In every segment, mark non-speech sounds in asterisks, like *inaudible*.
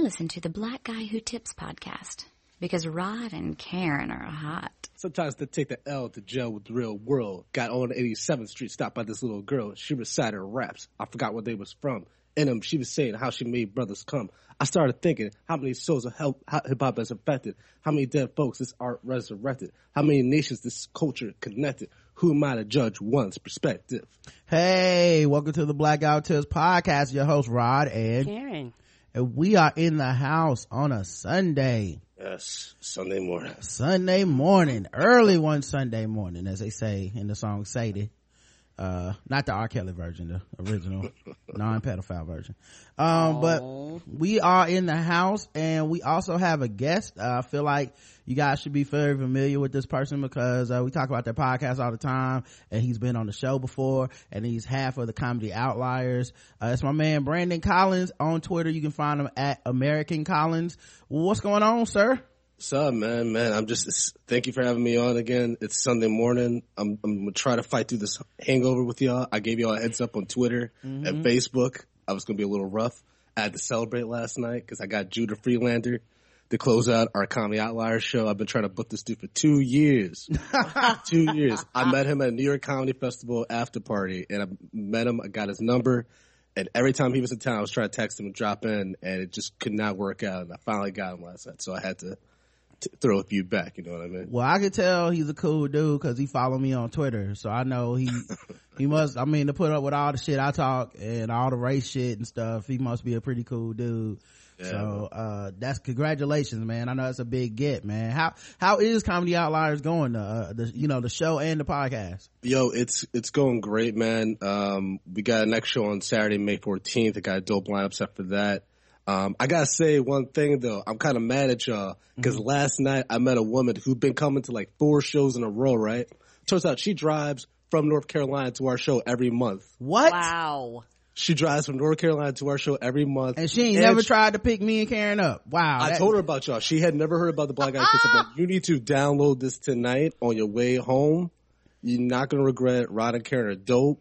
I listen to the Black Guy Who Tips podcast because Rod and Karen are hot. Sometimes they take the L to jail with the real world. Got on 87th Street, stopped by this little girl. She recited her raps. I forgot where they was from. In them, she was saying how she made brothers come. I started thinking how many souls of hip hop has affected, how many dead folks this art resurrected, how many nations this culture connected. Who am I to judge one's perspective? Hey, welcome to the Blackout Tips podcast. Your host Rod and Karen. And we are in the house on a Sunday. Yes, Sunday morning. Sunday morning, early one Sunday morning, as they say in the song Sadie uh not the r. Kelly version the original *laughs* non-pedophile version. Um but we are in the house and we also have a guest. Uh, i feel like you guys should be very familiar with this person because uh, we talk about their podcast all the time and he's been on the show before and he's half of the comedy outliers. Uh, it's my man brandon collins on twitter. You can find him at american collins. What's going on sir What's up, man? Man, I'm just, thank you for having me on again. It's Sunday morning. I'm, I'm gonna try to fight through this hangover with y'all. I gave y'all a heads up on Twitter mm-hmm. and Facebook. I was gonna be a little rough. I had to celebrate last night because I got Judah Friedlander to close out our Comedy Outliers show. I've been trying to book this dude for two years. *laughs* two years. I met him at a New York Comedy Festival after party and I met him. I got his number. And every time he was in town, I was trying to text him and drop in and it just could not work out. And I finally got him last night. So I had to throw a few back. You know what I mean? Well, I could tell he's a cool dude because he followed me on Twitter, so I know he *laughs* he must. I mean, to put up with all the shit I talk and all the race shit and stuff, he must be a pretty cool dude. Yeah. So uh, that's congratulations, man. I know that's a big get, man. How how is Comedy Outliers going? Uh, the you know the show and the podcast. Yo, it's it's going great, man. Um, we got a next show on Saturday, May fourteenth. I got a dope lineup set for that. Um, I gotta say one thing though. I'm kind of mad at y'all because mm-hmm. last night I met a woman who'd been coming to like four shows in a row. Right? Turns out she drives from North Carolina to our show every month. What? Wow. She drives from North Carolina to our show every month. And she ain't and never she, tried to pick me and Karen up. Wow. I told her about y'all. She had never heard about the Black Guy Kids. *laughs* you need to download this tonight on your way home. You're not going to regret it. Rod and Karen are dope.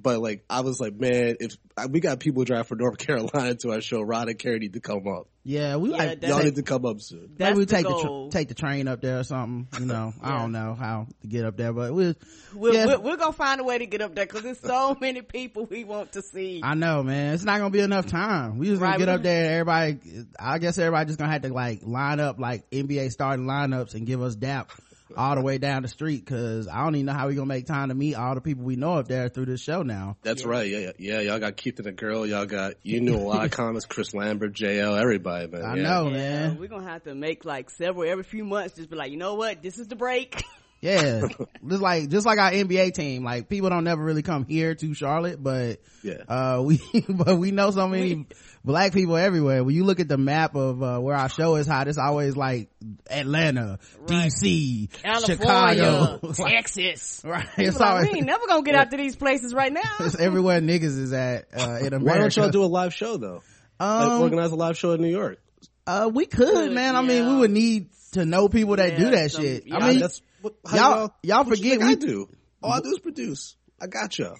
But like, I was like, man, if we got people drive from North *laughs* Carolina to our show, Rod and Carrie need to come up. Yeah, we yeah, like, y'all need to come up soon. Maybe we take the, tra- take the train up there or something. You know, yeah. *laughs* I don't know how to get up there, but we'll we'll, yeah. we're, we're gonna find a way to get up there because there's so *laughs* many people we want to see. I know, man. It's not gonna be enough time. We just gonna get up there. Everybody, I guess everybody just gonna have to like line up like NBA starting lineups and give us dap all the way down the street because I don't even know how we gonna make time to meet all the people we know up there through this show now. That's yeah. right. Yeah, yeah. Y'all got Keith and the girl. Y'all got you knew a lot of *laughs* comics. Chris Lambert, JL, everybody, man. I yeah. know, yeah, man. We're gonna have to make like several every few months. Just be like, you know what? This is the break. *laughs* Yeah, *laughs* just like just like our NBA team. Like people don't never really come here to Charlotte, but yeah, uh, we *laughs* but we know so many black people everywhere. When you look at the map of uh, where our show is hot, it's always like Atlanta, right. DC, Chicago, *laughs* Texas. right. It's like, always, we ain't never gonna get out to these places right now. it's everywhere niggas is at uh, in America. Why don't y'all do a live show though? Um, like organize a live show in New York. Uh, we could, man. Yeah. I mean, we would need to know people that yeah, do that some, shit. I mean, that's what, y'all, y'all forget we I do. All I do is produce. I got y'all.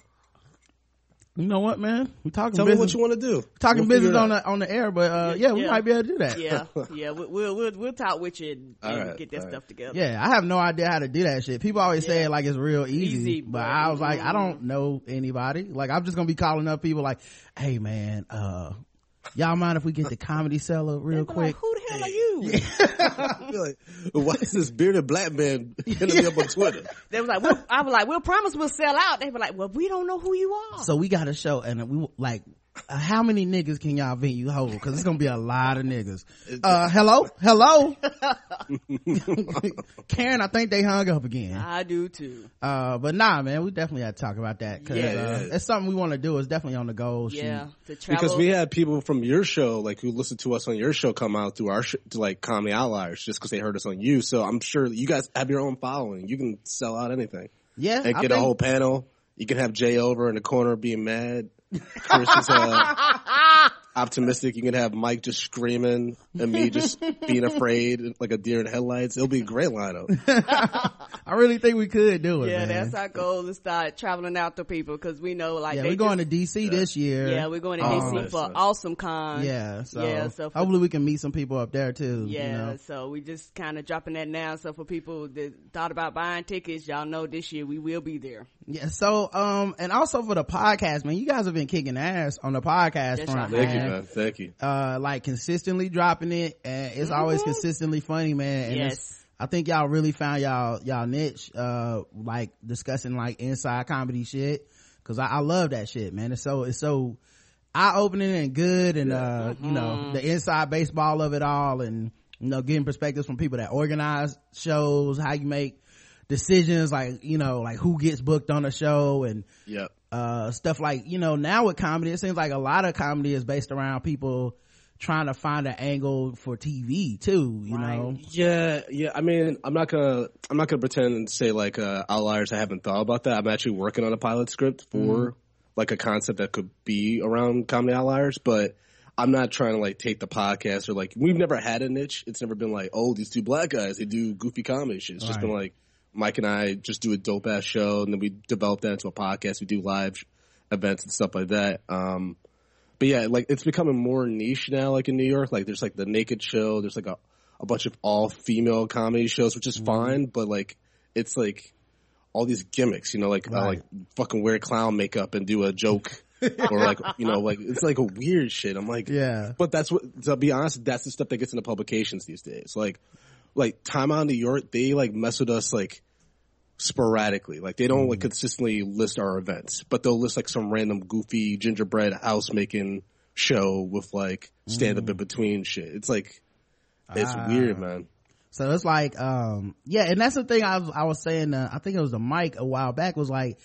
You know what, man? We talking. Tell business. me what you want to do. Talking we'll business on the on the air, but uh, yeah, yeah, we might be able to do that. Yeah, yeah, we'll we'll we'll talk with you and, right, get that stuff together. Yeah, I have no idea how to do that shit. People always yeah. say it like it's real easy, easy but, but I was like, I don't know anybody. Like, I'm just gonna be calling up people like, "Hey, man, uh, y'all mind if we get the comedy cellar real quick? Like, Who the hell are you? *laughs* like, why is this bearded black man hitting me up on Twitter? *laughs* They was like, we'll, I was like, we'll promise we'll sell out. They were like, well, we don't know who you are. So we got a show and we like, uh, how many niggas can y'all venue hold? Cause it's gonna be a lot of niggas. Uh, hello? Hello? *laughs* *laughs* Karen, I think they hung up again. I do too. Uh, but nah, man, we definitely have to talk about that. Cause, yeah, uh, it's something we want to do. It's definitely on the goal. Yeah. Because we had people from your show, like who listened to us on your show come out through our sh- to like Comedy Outliers just cause they heard us on you. So I'm sure you guys have your own following. You can sell out anything. Yeah. And get think- a whole panel. You can have Jay over in the corner being mad. Chris is, uh, *laughs* optimistic. You can have Mike just screaming and me just being afraid like a deer in headlights. It'll be a great lineup. *laughs* I really think we could do it. Yeah, man. that's our goal to start traveling out to people because we know like yeah, they we're going just, to DC this year. Yeah, we're going to Um, DC nice, for nice. Awesome Con. Yeah, so, yeah, so for hopefully we can meet some people up there too. Yeah, you know? so we just kind of dropping that now. So for people that thought about buying tickets, y'all know this year we will be there. Yeah, so um, and also for the podcast, man, you guys have been kicking ass on the podcast Yes, front, y'all Thank you, man. man. Thank you. Uh, like consistently dropping it, and it's always consistently funny, man. And Yes. I think y'all really found y'all y'all niche, uh, like discussing like inside comedy shit, because I, I love that shit, man. It's so it's so eye opening and good, and uh, you know the inside baseball of it all, and you know getting perspectives from people that organize shows, how you make decisions, like you know like who gets booked on a show, and Yep. uh stuff like you know now with comedy it seems like a lot of comedy is based around people trying to find an angle for tv too you Right. know Yeah, yeah. I mean, I'm not gonna, I'm not gonna pretend and say like uh, outliers. I haven't thought about that. I'm actually working on a pilot script for like a concept that could be around comedy outliers, but I'm not trying to like take the podcast or like we've never had a niche. It's never been like, oh, these two black guys they do goofy comedy shit. It's just been like Mike and I just do a dope ass show, and then we develop that into a podcast. We do live events and stuff like that. Um, but yeah, like it's becoming more niche now. Like in New York, like there's like the Naked Show. There's like a a bunch of all female comedy shows, which is fine. But like it's like all these gimmicks, you know, like uh, like fucking wear clown makeup and do a joke, *laughs* or like you know, like it's like a weird shit. I'm like, Yeah. But that's what to be honest, that's the stuff that gets into publications these days. Like like Time on New York, they like mess with us like sporadically. Like they don't like consistently list our events, but they'll list like some random goofy gingerbread house making show with like stand up in between shit. It's like it's weird, man. so it's like um yeah and that's the thing i was i was saying uh, i think it was the mic a while back was like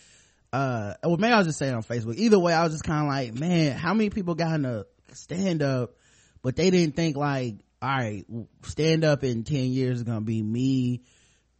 uh well maybe i was just saying on facebook either way i was just kind of like man how many people got into stand up but they didn't think like all right stand up in 10 years is gonna be me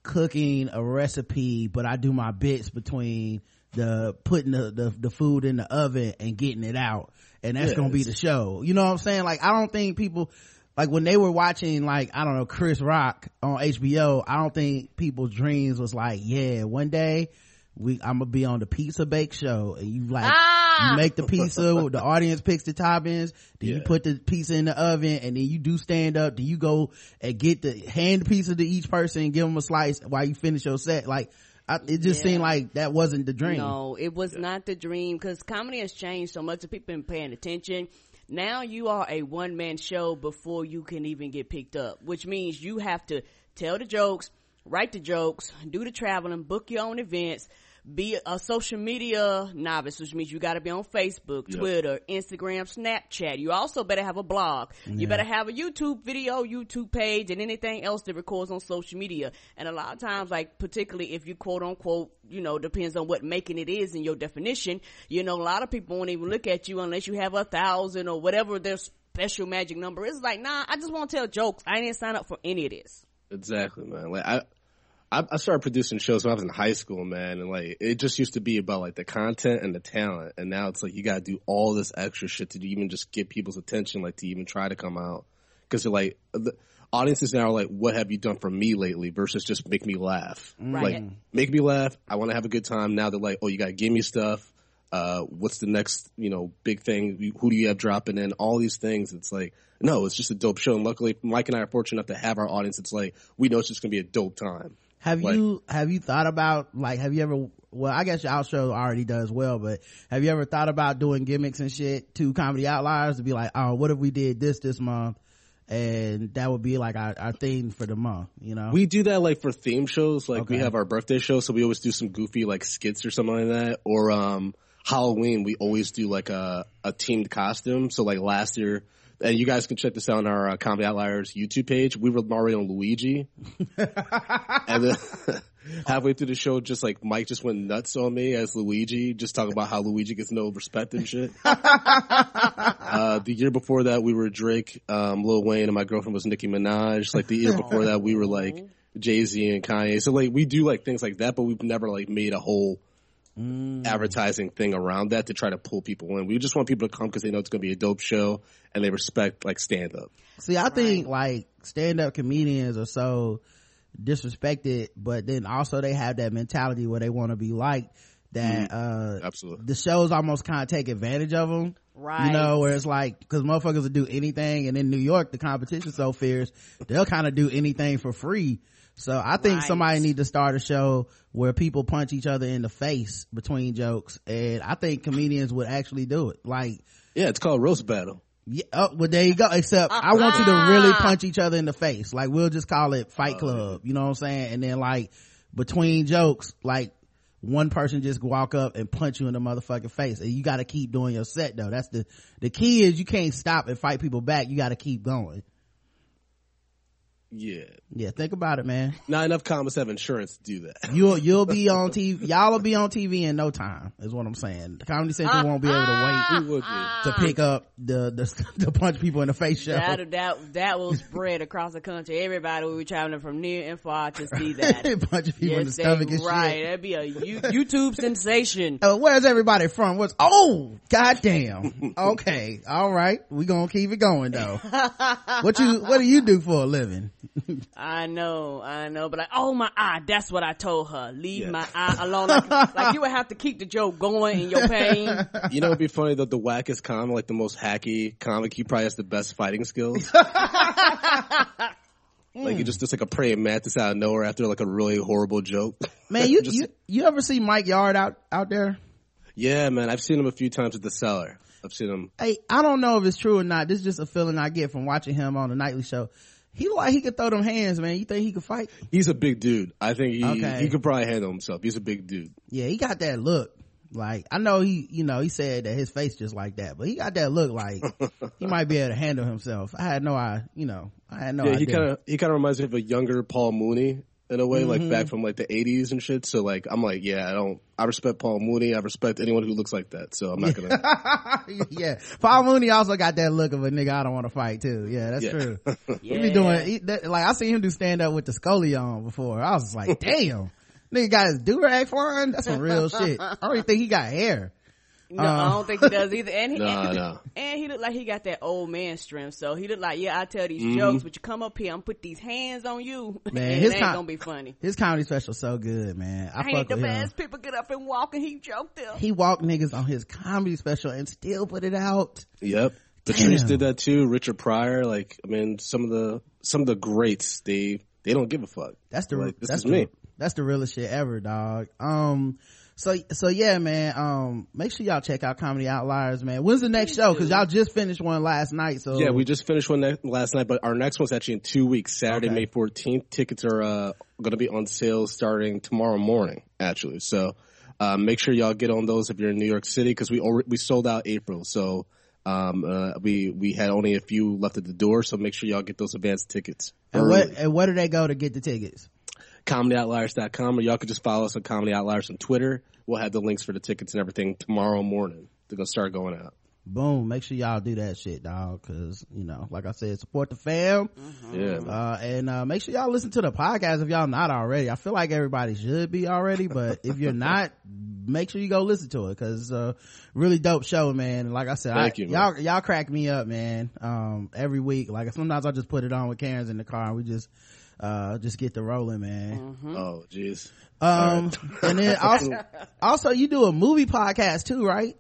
cooking a recipe but i do my bits between the putting the, the, the food in the oven and getting it out. And that's Yeah, gonna be the show. You know what i'm saying? Like i don't think people like when they were watching like i don't know chris rock on hbo i don't think people's dreams was like yeah one day we i'm gonna be on the pizza bake show and you like you ah! make the pizza the audience picks the toppings then you put the pizza in the oven and then you do stand up then you go and get the hand the pizza to each person and give them a slice while you finish your set like I, it just Yeah. seemed like that wasn't the dream No, it was not the dream because comedy has changed so much. that People been paying attention. Now you are a one man show before you can even get picked up, which means you have to tell the jokes, write the jokes, do the traveling, book your own events, be a social media novice, which means you got to be on Facebook, Yep. Twitter, Instagram, Snapchat. You also better have a blog. You better have a YouTube video, YouTube page, and anything else that records on social media. And a lot of times, like particularly if you quote unquote, you know, depends on what making it is in your definition. You know, a lot of people won't even look at you unless you have a thousand or whatever their special magic number is. Like, nah, I just want to tell jokes. I didn't sign up for any of this. Exactly, man. Like I, I, I started producing shows when I was in high school, man, and like it just used to be about like the content and the talent, and now it's like you got to do all this extra shit to even just get people's attention, like to even try to come out, because they're like the audiences now are like, "What have you done for me lately?" versus just make me laugh. Right. Like make me laugh. I want to have a good time. Now they're like, "Oh, you got to give me stuff." Uh, what's the next, you know, big thing? Who do you have dropping in? All these things. It's like, no, it's just a dope show. And luckily, Mike and I are fortunate enough to have our audience. It's like, we know it's just going to be a dope time. Have Like- you have you thought about like have you ever well I guess your show already does well, but have you ever thought about doing gimmicks and shit to comedy outliers to be like, oh, what if we did this this month, and that would be like our, our theme for the month, you know? We do that like for theme shows. Like we have our birthday show, so we always do some goofy like skits or something like that. Or um Halloween, we always do like a a teamed costume. So like last year, and you guys can check this out on our uh, Comedy Outliers YouTube page. We were Mario and Luigi, *laughs* and then *laughs* halfway through the show, just like Mike just went nuts on me as Luigi, just talking about how Luigi gets no respect and shit. *laughs* uh, the year before that, we were Drake, um, Lil Wayne, and my girlfriend was Nicki Minaj. Like the year before that, we were like Jay Z and Kanye. So like we do like things like that, but we've never like made a whole mm. advertising thing around that to try to pull people in. We just want people to come because they know it's going to be a dope show and they respect like stand up. See, I think like stand up comedians are so disrespected, but then also they have that mentality where they want to be liked that mm. uh absolutely the shows almost kind of take advantage of them right you know where it's like because motherfuckers will do anything and in new york the competition's so fierce they'll kind of do anything for free so i think right. somebody need to start a show where people punch each other in the face between jokes and i think comedians would actually do it like yeah it's called roast battle yeah, oh, well, there you go. Except uh, I want you to really punch each other in the face. Like we'll just call it Fight Club. You know what I'm saying? And then like between jokes, like one person just walk up and punch you in the motherfucking face and you got to keep doing your set though that's the the key is you can't stop and fight people back you got to keep going yeah. Yeah, think about it, man. Not enough comics have insurance to do that. You'll you'll *laughs* be on TV. Y'all will be on TV in no time. Is what I'm saying. The Comedy Central ah, won't be able to ah, wait ah. to pick up the the, *laughs* the punch people in the face show. That that that will spread across the country. Everybody will be traveling from near and far to see *laughs* that. punch people yes, in the stomach and right. shit. That'd be a YouTube sensation. Uh, where's everybody from? What's oh goddamn? okay, all right. We gonna keep it going though. what you what do you do for a living? I know, I know, but like, oh my eye, that's what I told her. Leave my eye alone. Like, like, you would have to keep the joke going in your pain. *laughs* You know, it'd be funny that the wackest comic, like the most hacky comic, he probably has the best fighting skills. *laughs* Like he just does like a praying mantis out of nowhere after like a really horrible joke. Man, you *laughs* just, you you ever see Mike Yard out out there? Yeah, man, I've seen him a few times at the cellar. I've seen him. Hey, I don't know if it's true or not. This is just a feeling I get from watching him on the nightly show. He like he could throw them hands, man. You think he could fight? He's a big dude. I think he okay. he could probably handle himself. He's a big dude. Yeah, he got that look. Like I know he, you know, he said that his face just like that, but he got that look like *laughs* he might be able to handle himself. I had no, I, you know, I had no. Yeah, idea. he kind of he kind of reminds me of a younger Paul Mooney in a way, mm-hmm. like back from like the '80s and shit. So like, I'm like, yeah, I don't. I respect Paul Mooney. I respect anyone who looks like that. So I'm not gonna. *laughs* yeah, Paul Mooney also got that look of a nigga I don't want to fight too. Yeah, that's yeah. true. yeah. *laughs* He be doing he, that, like I seen him do stand up with the Scully on before. I was like, *laughs* damn, nigga got his do rag flying. That's some real shit. I don't even think he got hair. No, uh, I don't think he does either. And he, no, and, no. and he looked like he got that old man strength. So he looked like, yeah, I tell these mm-hmm. jokes, but you come up here, I'm put these hands on you. *laughs* Man, his com- gonna be funny. His comedy special so good, man. I, I ain't the best. People get up and walk, and he joked them. He walked niggas on his comedy special and still put it out. Yep. Patrice Damn. did that too. Richard Pryor, like I mean, some of the some of the greats, they they don't give a fuck. That's the like, this that's is the, me. That's the realest shit ever, dog. Um, so so yeah man um make sure y'all check out comedy outliers man. When's the next show? because y'all just finished one last night so. Yeah we just finished one ne- last night but our next one's actually in two weeks saturday okay. may 14th tickets are uh gonna be on sale starting tomorrow morning actually. So uh, make sure y'all get on those if you're in new york city because we already, we sold out april. So um, uh, we we had only a few left at the door so make sure y'all get those advance tickets and what and where do they go to get the tickets comedyoutliers.com or y'all can just follow us on Comedy Outliers on Twitter. We'll have the links for the tickets and everything tomorrow morning. They're gonna start going out. Boom! Make sure y'all do that shit, dog. Because you know, like I said, support the fam. Mm-hmm. Yeah, uh, and uh, make sure y'all listen to the podcast if y'all not already. I feel like everybody should be already, but if you're *laughs* not, make sure you go listen to it because it's a really dope show, man. And like I said, I, you, y'all y'all crack me up, man. Um, every week, like sometimes I just put it on with Karen's in the car and we just uh just get the rolling man. Mm-hmm. oh jeez. Um right. and then *laughs* also also you do a movie podcast too right?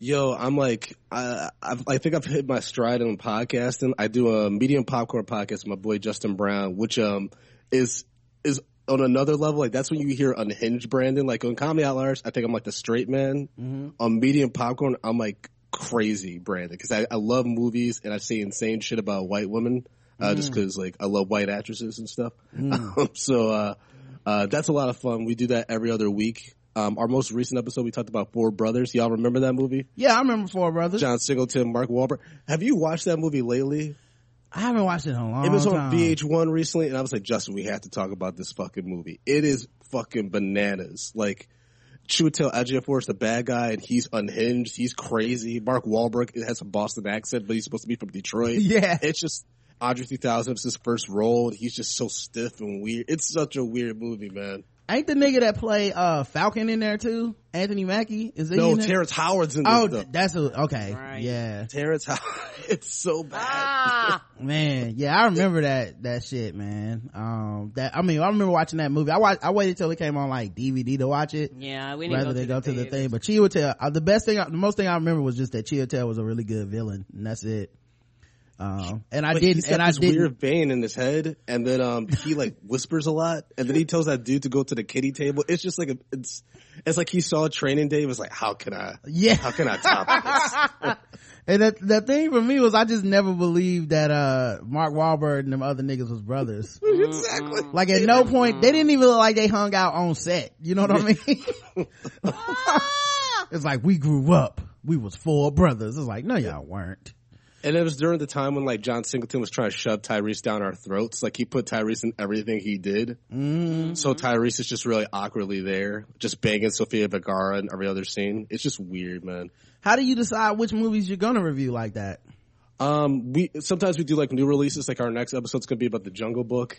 Yo i'm like i I've, i think i've hit my stride in podcasting. I do a medium popcorn podcast with my boy justin brown which um is is on another level. Like that's when you hear unhinged brandon. Like on comedy outliers i think i'm like the straight man. Mm-hmm. on medium popcorn i'm like crazy brandon because I, I love movies and i say insane shit about white women uh, mm. just because like I love white actresses and stuff. Mm. *laughs* so uh, uh, that's a lot of fun. We do that every other week. Um, our most recent episode, we talked about Four Brothers. Y'all remember that movie? Yeah, I remember Four Brothers. John Singleton, Mark Wahlberg. Have you watched that movie lately? I haven't watched it in a long time. It was on time. VH1 recently, and I was like, Justin, we have to talk about this fucking movie. It is fucking bananas. Like, Chiwetel Ejiofor is the bad guy, and he's unhinged. He's crazy. Mark Wahlberg has a Boston accent, but he's supposed to be from Detroit. *laughs* Yeah. It's just, Andre 3000 was his first role, and he's just so stiff and weird. It's such a weird movie, man. Ain't the nigga that play uh Falcon in there too? Anthony Mackie is he No, in there? Terrence Howard's in this Oh, stuff. that's a, okay. Right. Yeah, Terrence Howard. *laughs* It's so bad. Ah, *laughs* man. Yeah, I remember that that shit, man. Um, that I mean, I remember watching that movie. I watched, I waited till it came on like DVD to watch it. yeah, we didn't rather go than to go the to the thing. But Chiwetel, uh, the best thing, the most thing I remember was just that Chiwetel was a really good villain, and that's it. Um, and I But didn't, he's got and I this didn't. weird vein in his head, and then um he like *laughs* whispers a lot, and then he tells that dude to go to the kitty table. It's just like a, it's it's like he saw Training Day. and Was like, how can I? Yeah. how can I top this? *laughs* And that the thing for me was I just never believed that, uh, Mark Wahlberg and them other niggas was brothers. *laughs* exactly. Like at no point, they didn't even look like they hung out on set. You know what I mean? it's like we grew up. We was four brothers. It's like, no, y'all weren't. And it was during the time when like John Singleton was trying to shove Tyrese down our throats. Like he put Tyrese in everything he did. Mm. So Tyrese is just really awkwardly there, just banging Sofia Vergara in every other scene. It's just weird, man. How do you decide which movies you're gonna review like that? Um, we sometimes we do like new releases. Like our next episode's gonna be about the Jungle Book,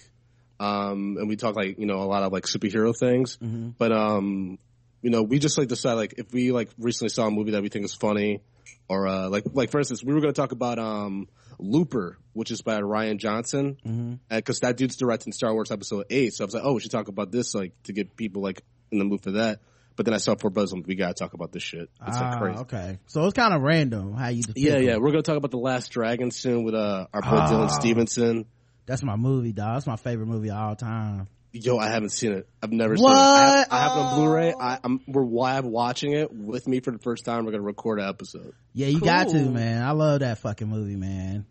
um, and we talk like you know a lot of like superhero things. But um, you know, we just like decide like if we like recently saw a movie that we think is funny, or uh, like like for instance, we were gonna talk about um Looper, which is by Rian Johnson, because that dude's directing Star Wars Episode Eight. So I was like, oh, we should talk about this like to get people like in the mood for that. But then I saw Four Brothers, and we gotta talk about this shit. It's like Ah, crazy. okay. So it's kind of random how you Yeah, them. yeah. We're gonna talk about the Last Dragon soon with uh our boy Ah. Dylan Stevenson. That's my movie, dog. That's my favorite movie of all time. Yo, I haven't seen it. I've never What? seen it. I have, I have it on Blu-ray. I, I'm we're live watching it with me for the first time. We're gonna record an episode. Yeah, you got to, man. I love that fucking movie, man.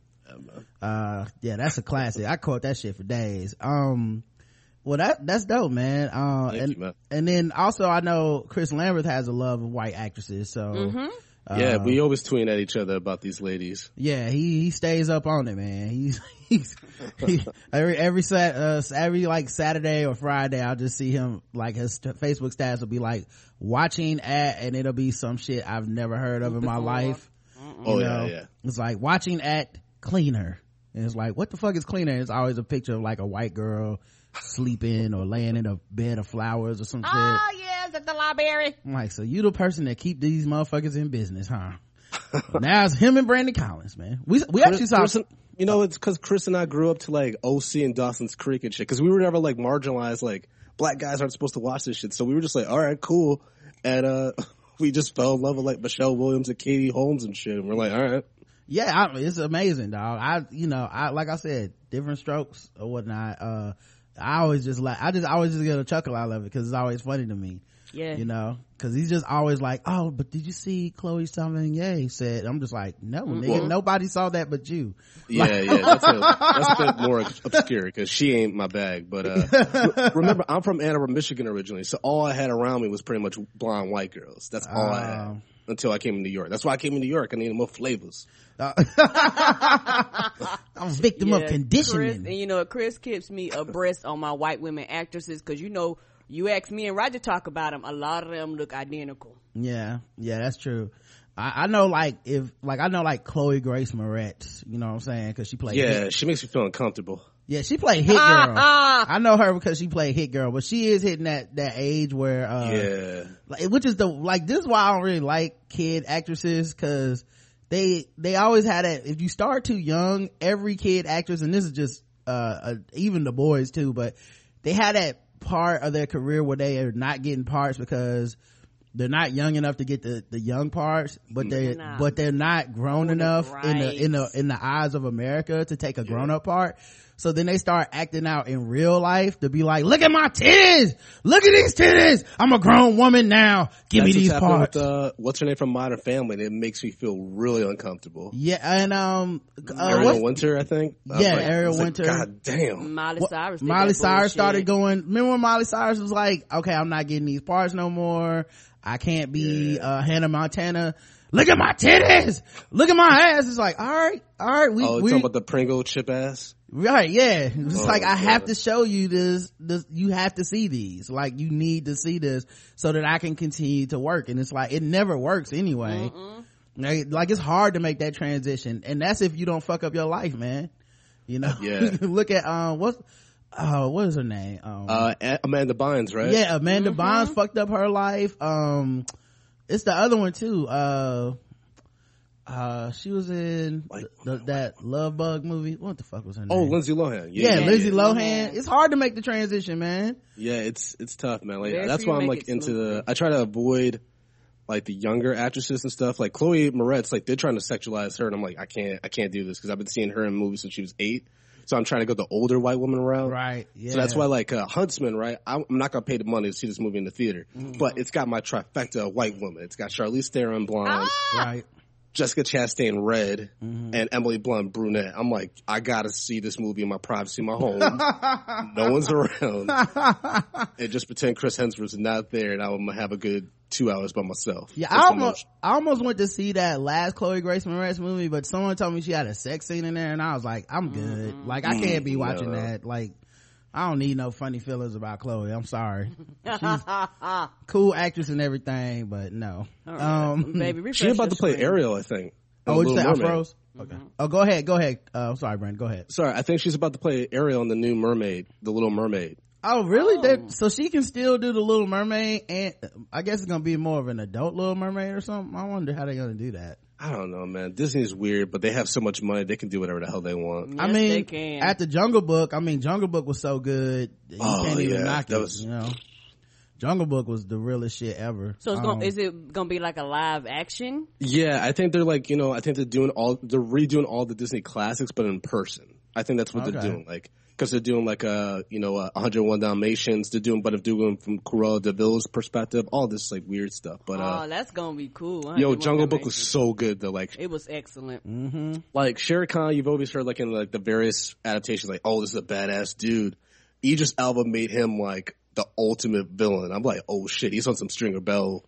Uh, yeah, that's a classic. I quote that shit for days. Um, well, that that's dope, man. Uh, Thank and you, man. and then also I know Chris Lambert has a love of white actresses, so Mm-hmm. Yeah, we always tweet at each other about these ladies. yeah, he he stays up on it, man. He's *laughs* he's he, every every sat uh, every like Saturday or Friday, I'll just see him like his st- Facebook stats will be like watching at, and it'll be some shit I've never heard of in my life. Oh you yeah, know? yeah. It's like watching at cleaner. And it's like, what the fuck is cleaner? It's always a picture of like a white girl sleeping or laying in a bed of flowers or some shit. Oh yes, at the library. I'm like, so you the person that keep these motherfuckers in business, huh? now it's him and Brandon Collins, man. We we actually saw. Chris and- you know, it's because Chris and I grew up to like OC and Dawson's Creek and shit. Because we were never like marginalized. Like black guys aren't supposed to watch this shit. So we were just like, all right, cool. And uh *laughs* we just fell in love with like Michelle Williams and Katie Holmes and shit. And we're like, all right. yeah, I, it's amazing, dog. I, you know, I like I said, different strokes or whatnot. Uh, I always just like, I just I always just get a chuckle out of it because it's always funny to me. Yeah. you know because he's just always like oh but did you see chloe He said i'm just like no nigga nobody saw that but you Yeah, yeah, *laughs* that's a, that's a bit more obscure because she ain't my bag. But uh, *laughs* remember, I'm from Ann Arbor, Michigan originally, so all I had around me was pretty much blonde white girls. That's all I Oh. had until I came to New York. That's why I came to New York. I needed more flavors. *laughs* i'm a victim of conditioning Chris, and you know, Chris keeps me abreast on my white women actresses because you know, you ask me and Roger talk about them. A lot of them look identical. yeah yeah that's true I, I know like if like i know like chloe grace moretz you know what i'm saying because she played Yeah, Hit- she makes me feel uncomfortable. yeah she played hit *laughs* girl i know her because she played hit girl but she is hitting that that age where uh Yeah, like, which is the like this is why I don't really like kid actresses because they they always had that if you start too young every kid actress and this is just uh, uh even the boys too but they had that part of their career where they are not getting parts because they're not young enough to get the the young parts but they Nah. but they're not grown enough in the in the in the eyes of America to take a grown up part so then they start acting out in real life to be like, look at my titties! Look at these titties! I'm a grown woman now. Give That's me these what's parts. With, uh, what's her name from Modern Family? And it makes me feel really uncomfortable. yeah, and um, uh, Ariel Winter, I think. Yeah, I Ariel was like, Winter. God damn. Miley what- Cyrus. did Miley Cyrus bullshit. started going. Remember when Miley Cyrus was like, "Okay, I'm not getting these parts no more. I can't be uh, Hannah Montana. Look at my titties. Look at my ass." It's like, all right, all right, we Oh, we talking about the Pringle chip ass? right, yeah. It's Oh, like I have to show you this. This you have to see these. Like you need to see this so that I can continue to work. And it's like it never works anyway. Like, like it's hard to make that transition, and that's if you don't fuck up your life, man. You know, Yeah. *laughs* look at um, what's oh, what is her name? Um, Uh, Amanda Bynes, right? yeah, Amanda Bynes fucked up her life. Um, it's the other one too. Uh, uh, she was in Like- the, that Love Bug movie. What the fuck was her name? Oh, Lindsay Lohan. yeah, yeah, Lindsay yeah. Lohan. It's hard to make the transition, man. Yeah, it's it's tough, man. Like There that's why I'm like into smooth. the. I try to avoid like the younger actresses and stuff. Like Chloe Moretz, like they're trying to sexualize her, and I'm like, I can't, I can't do this because I've been seeing her in movies since she was eight. So I'm trying to go the older white woman around. Right. Yeah. So that's why, like uh, Huntsman, right? I'm I'm not gonna pay the money to see this movie in the theater, Mm-hmm. but it's got my trifecta of white woman. It's got Charlize Theron blonde, Right. Jessica Chastain red, Mm-hmm. and Emily Blunt brunette. I'm like, I gotta see this movie in my privacy, in my home. *laughs* no one's around, and just pretend Chris Hemsworth's not there, and I'm gonna have a good two hours by myself. Yeah, That's I almost, I almost went to see that last Chloe Grace Moretz movie, but someone told me she had a sex scene in there, and I was like, I'm good. Like, I can't be watching no. that. Like, I don't need no funny feelings about Chloe. I'm sorry. She's *laughs* cool actress and everything, but no. All right. Um, baby, refresh She's about to play screen. Ariel, I think. oh, what you Little say? I froze? Okay. Oh, go ahead. Go ahead. Uh, I'm sorry, Brandon. Go ahead. Sorry, I think she's about to play Ariel in the new Mermaid, the Little Mermaid. Oh, really? Oh. That, so she can still do the Little Mermaid, and I guess it's gonna be more of an adult Little Mermaid or something. I wonder how they're gonna do that. I don't know, man. Disney's weird, but they have so much money they can do whatever the hell they want. I mean, they can. at the Jungle Book, I mean, Jungle Book was so good, you Oh, can't even yeah, knock that it. was- You know, Jungle Book was the realest shit ever. So it's Um, gonna, is it gonna be like a live action? Yeah, I think they're like, you know, I think they're doing all, they're redoing all the Disney classics, but in person. I think that's what they're doing. Like, cause they're doing like a, you know, a 101 Dalmatians. They're doing, but they're doing from Cruella de Vil's perspective, all this like weird stuff. But, uh, oh, that's gonna be cool. Yo, Jungle Book was so good though. Like, it. It was excellent. Mm-hmm. like Shere Khan, you've always heard like in like the various adaptations, like, oh, this is a badass dude. Idris Elba made him like the ultimate villain. I'm like, oh shit, he's on some Stringer Bell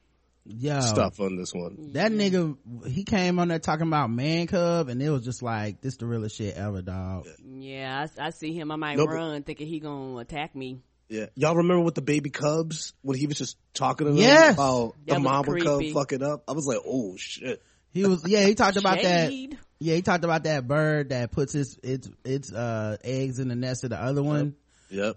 Yeah, stuff on this one. That nigga, he came on there talking about Man Cub, and it was just like this the realest shit ever, dog. Yeah, I, I see him. I might No, but- run thinking he gonna attack me. Yeah, y'all remember with the baby cubs when he was just talking to them Yes. about That the was mama cub fucking up? I was like, oh shit. He was, yeah, he talked about that. Yeah, he talked about that bird that puts its its its uh eggs in the nest of the other one. Yep.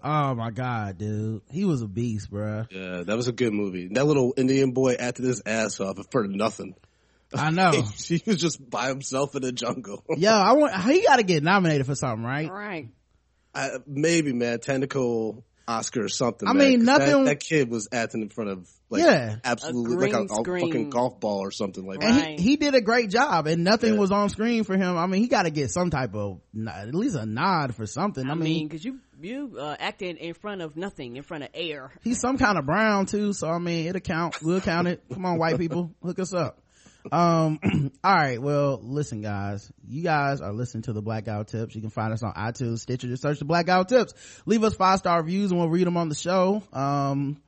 Oh my god, dude, he was a beast, bruh. Yeah, that was a good movie. That little Indian boy acted his ass off for nothing. I know. *laughs* he was just by himself in the jungle. *laughs* Yo, I want he got to get nominated for something, right? Right. I, maybe, man, tentacle Oscar or something. I man, mean, 'cause nothing- That, that kid was acting in front of like Yeah. absolutely A like a, a fucking golf ball or something like And that. Right. he, he did a great job and nothing Yeah. was on screen for him. I mean, he got to get some type of, at least a nod for something. I, I mean, mean, because you you uh, acted in front of nothing, in front of air. he's some kind of brown too. So, I mean, it'll count. We'll count it. Come on, white people, hook us up. Um, *clears throat* all right. Well, listen, guys, you guys are listening to the Blackout Tips. You can find us on iTunes, Stitcher. Just search the Blackout Tips. Leave us five star reviews and we'll read them on the show. Um,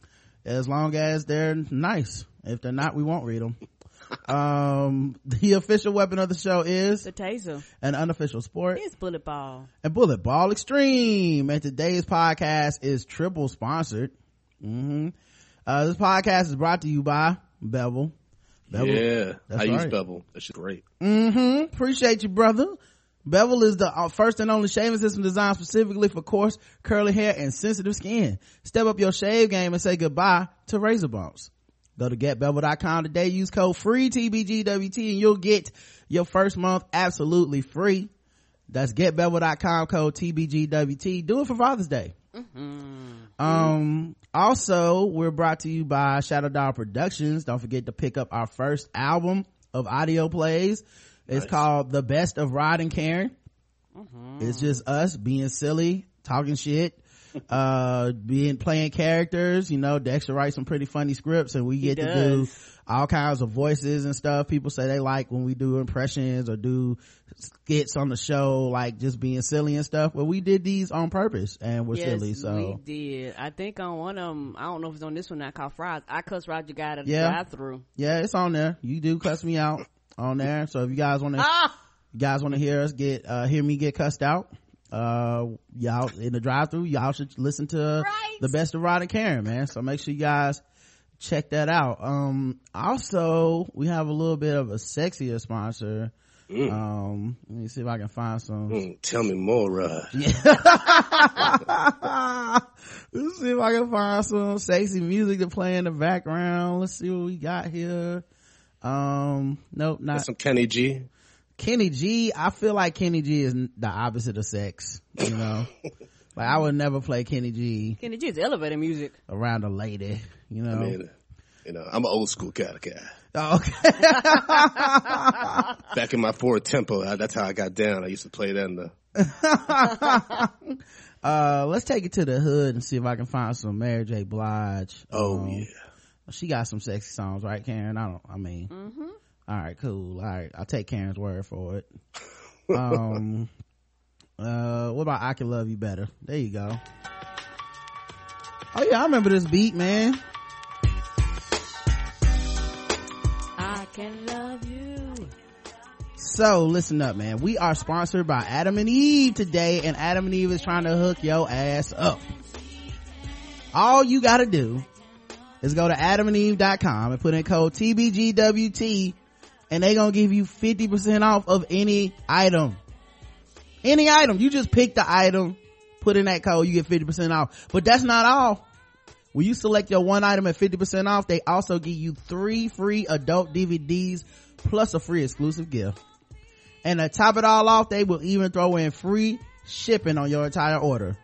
as long as they're nice. If they're not, we won't read them. Um, the official weapon of the show is The taser. an unofficial sport. It's bullet ball. and bullet ball extreme. And today's podcast is triple sponsored. Hmm uh this podcast is brought to you by bevel. Bevel. Yeah, That's I use. Bevel. That's shit's great. hmm appreciate you brother. Bevel is the uh, first and only shaving system designed specifically for coarse curly hair and sensitive skin. Step up your shave game and say goodbye to razor bumps Go to getbevel.com today. Use code free TBGWT and you'll get your first month absolutely free. That's getbevel.com code TBGWT. Do it for Father's Day. Um, also we're brought to you by Shadow Dog Productions. Don't forget to pick up our first album of audio plays. It's Nice. called The Best of Rod and Karen. It's just us being silly, talking shit, uh, being playing characters. You know, Dexter writes some pretty funny scripts, and we get to do all kinds of voices and stuff. People say they like when we do impressions or do skits on the show, like just being silly and stuff. But we did these on purpose, and we're yes, silly. So we did. I think on one of them, I don't know if it's on this one. I called fries. I cussed Roger guy at the Yeah. drive through. yeah, it's on there. You do cuss me out on there. So if you guys want to, Ah, you guys want to hear us get uh hear me get cussed out uh y'all in the drive through y'all should listen to Right. the best of rod and karen man so make sure you guys check that out um also we have a little bit of a sexier sponsor Um, let me see if I can find some. Mm, tell me more, Rod. *laughs* Let's see if I can find some sexy music to play in the background. Let's see what we got here. Um, nope, not Some Kenny G. Kenny G. I feel like Kenny G is the opposite of sex. You know, *laughs* like I would never play Kenny G Kenny G is elevator music. around a lady. You know, I mean, you know, I'm an old school kind of guy. Oh, okay. *laughs* *laughs* Back in my Ford Tempo, I, that's how I got down. I used to play that in the. uh, let's take it to the hood and see if I can find some Mary J. Blige. Oh Um, yeah. she got some sexy songs, right, Karen? I don't. I mean, all right, cool. All right, I'll take Karen's word for it. um, *laughs* uh, what about I can love you better? There you go. Oh yeah, I remember this beat, man. I can love you. So listen up, man. We are sponsored by Adam and Eve today, and Adam and Eve is trying to hook your ass up. All you gotta do is go to adamandeve.com and put in code TBGWT and they gonna give you 50% off of any item. Any item. You just pick the item, put in that code, you get 50% off. But that's not all. When you select your one item at 50% off, they also give you three free adult DVDs plus a free exclusive gift. And to top it all off, they will even throw in free shipping on your entire order.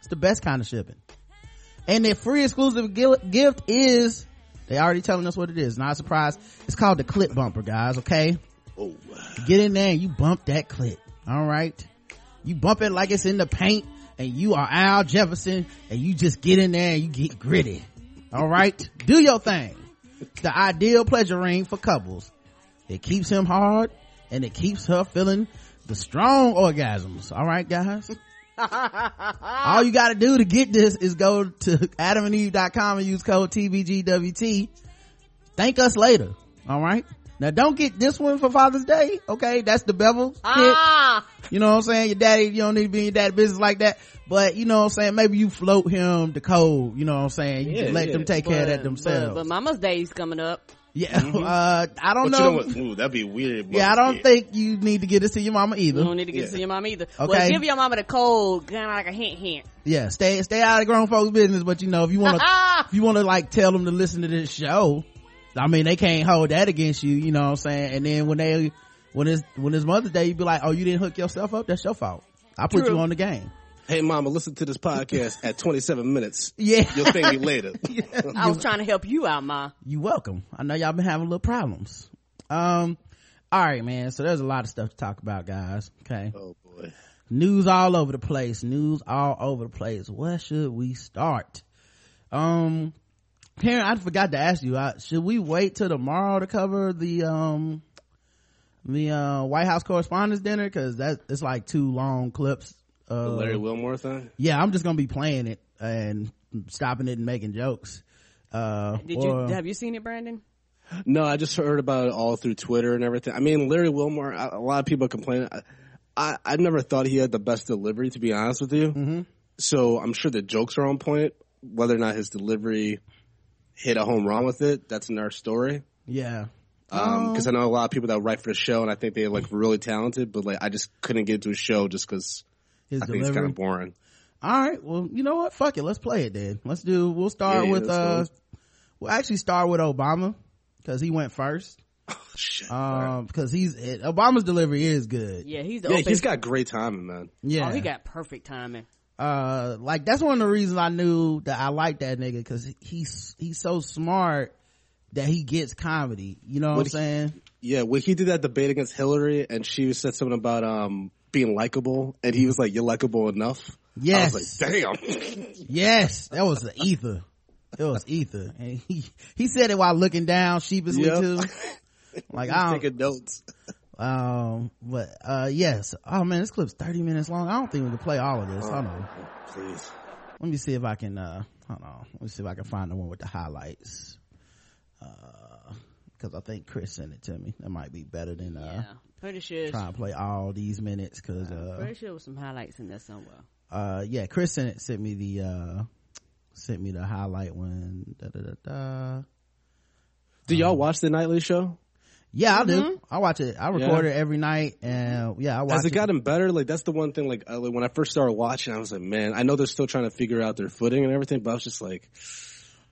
It's the best kind of shipping. And the free exclusive gift is, they already telling us what it is. Not a surprise. It's called the clip bumper, guys. Okay. Oh, Get in there and you bump that clip. All right. You bump it like it's in the paint and you are Al Jefferson and you just get in there and you get gritty. All right. Do your thing. It's the ideal pleasure ring for couples. It keeps him hard and it keeps her feeling the strong orgasms. All right, guys. *laughs* All you gotta do to get this is go to adamandeve.com and use code TBGWT. Thank us later. All right. Now don't get this one for Father's Day. Okay. That's the bevel. Ah, You know what I'm saying? Your daddy, you don't need to be in your daddy business like that. But you know what I'm saying? Maybe you float him the code. You know what I'm saying? You Yeah, let yeah. them take care of that but, themselves. but Mama's Day's coming up. Yeah. *laughs* Uh, I don't but you know. know what? Ooh, that'd be weird. yeah, I don't think you need to get this to your mama either. You don't need to get Yeah. to see your mom either. Okay. Well, give your mama the code, kind of like a hint, hint. Yeah, stay stay out of grown folks' business. But you know, if you want to, *laughs* if you want to like tell them to listen to this show, I mean, they can't hold that against you. You know what I'm saying? And then when they when it's when it's Mother's Day, you be like, oh, you didn't hook yourself up. That's your fault. I put True. you on the game. Hey, mama, listen to this podcast at 27 minutes. Yeah. You'll thank me later. *laughs* I was trying to help you out, ma. you welcome. I know y'all been having a little problems. Um, all right, man. So there's a lot of stuff to talk about, guys. Okay. Oh boy. News all over the place. News all over the place. Where should we start? Um, Karen, I forgot to ask you, uh, should we wait till tomorrow to cover the, um, the, uh, White House Correspondents' Dinner? Cause that, it's like two long clips. The Uh, Larry Wilmore thing. yeah, I'm just gonna be playing it and stopping it and making jokes. Uh, Did or- you have you seen it, Brandon? No, I just heard about it all through Twitter and everything. I mean, Larry Wilmore. A a lot of people complain. I, I, I never thought he had the best delivery, to be honest with you. Mm-hmm. So I'm sure the jokes are on point. Whether or not his delivery hit a home run with it, that's another story. Yeah. Um, cause I know a lot of people that write for the show and I think they're like really talented, but like I just couldn't get into a show just cause His I think it's kind of boring. All right. Well, you know what? Fuck it. Let's play it then. Let's do, we'll start Yeah, yeah, with, uh, go. we'll actually start with Obama because he went first. *laughs* Shit. Um, cause he's, it, Obama's delivery is good. Yeah, he's the yeah, open. he's got great timing, man. Yeah. Oh, he got perfect timing. uh, like that's one of the reasons I knew that I like that nigga cause he's, he's so smart that he gets comedy. You know what, I'm he- saying? Yeah, when he did that debate against Hillary and she said something about um being likable and he was like, You're likable enough. Yes. I was like, damn. *laughs* Yes. That was the ether. It was ether. And he, he said it while looking down sheepishly Yep. too. *laughs* Like I don't, taking notes. Um, but, uh, yes. Oh man, this clip's 30 minutes long. I don't think we can play all of this. Hold on. Please. Let me see if I can, uh, hold on. Let me see if I can find the one with the highlights. Uh, cause I think Chris sent it to me. That might be better than, uh, Yeah, pretty sure. trying to play all these minutes cause, uh, Pretty sure with some highlights in there somewhere. uh, yeah, Chris sent sent me the, uh, sent me the highlight one. Da, da, da, da. Do y'all watch the nightly show? Yeah, I do. I watch it. I record it every night, and yeah, I watch Has it gotten better? Like that's the one thing. Like, I, like when I first started watching, I was like, man, I know they're still trying to figure out their footing and everything, but I was just like,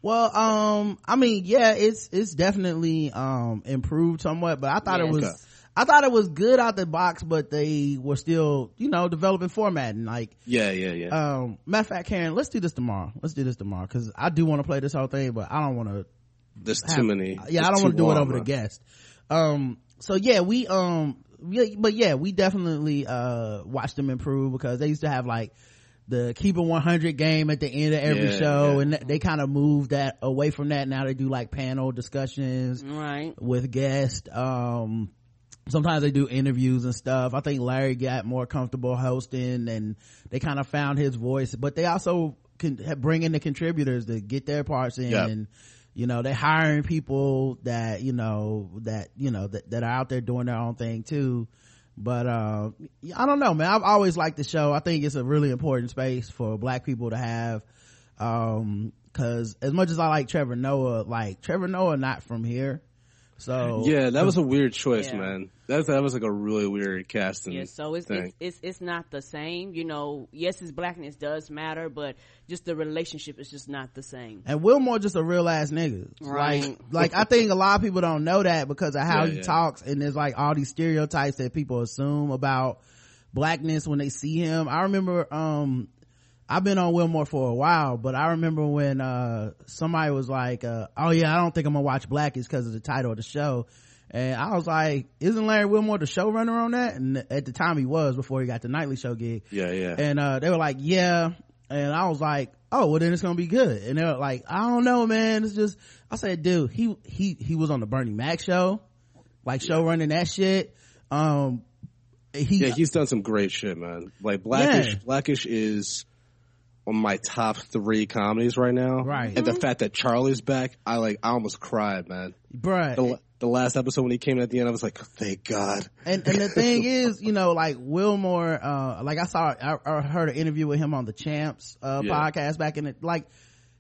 Well, um, I mean, yeah, it's it's definitely um improved somewhat, but I thought Yeah. it was Okay. I thought it was good out the box, but they were still, you know, developing formatting. Like, yeah, yeah, yeah. um, matter of fact, Karen, let's do this tomorrow. Let's do this tomorrow because I do want to play this whole thing, but I don't want to There's have- too many. Yeah, I don't want to do it long, over the guest. Um, so yeah, we um, yeah, but yeah, we definitely uh watched them improve because they used to have like the keep it 100 game at the end of every Yeah, show, yeah. and they kind of moved that away from that. Now they do like panel discussions Right. with guests. Um, sometimes they do interviews and stuff. I think Larry got more comfortable hosting and they kind of found his voice, but they also can bring in the contributors to get their parts in Yeah. and, you know, they're hiring people that, you know, that, you know, that, that are out there doing their own thing too. But, uh, I don't know, man. I've always liked the show. I think it's a really important space for black people to have. Um, cause as much as I like Trevor Noah, like Trevor Noah not from here. So Yeah, that was a weird choice, Yeah. man. That that was like a really weird casting. Yeah, so it's, thing. it's it's it's not the same. You know, yes, his blackness does matter, but just the relationship is just not the same. And Wilmore just a real ass nigga. Right. Like, like I think a lot of people don't know that because of how Yeah, he yeah. talks and there's like all these stereotypes that people assume about blackness when they see him. I remember, um, I've been on Wilmore for a while, but I remember when, uh, somebody was like, uh, oh yeah, I don't think I'm gonna watch Blackish because of the title of the show. And I was like, isn't Larry Wilmore the showrunner on that? And at the time he was before he got the nightly show gig yeah, yeah. and uh they were like yeah and i was like oh well then it's gonna be good and they were like i don't know man it's just i said dude he he he was on the bernie mac show like show running that shit um he yeah, he's done some great shit, man. Like Blackish, Yeah. Blackish is on my top three comedies right now. Right. And the fact that Charlie's back, I like, I almost cried, man. bruh, The, the last episode when he came at the end, I was like, thank God. and and the thing *laughs* is you know like wilmore uh like i saw i, I heard an interview with him on the champs uh Yeah. podcast back in it like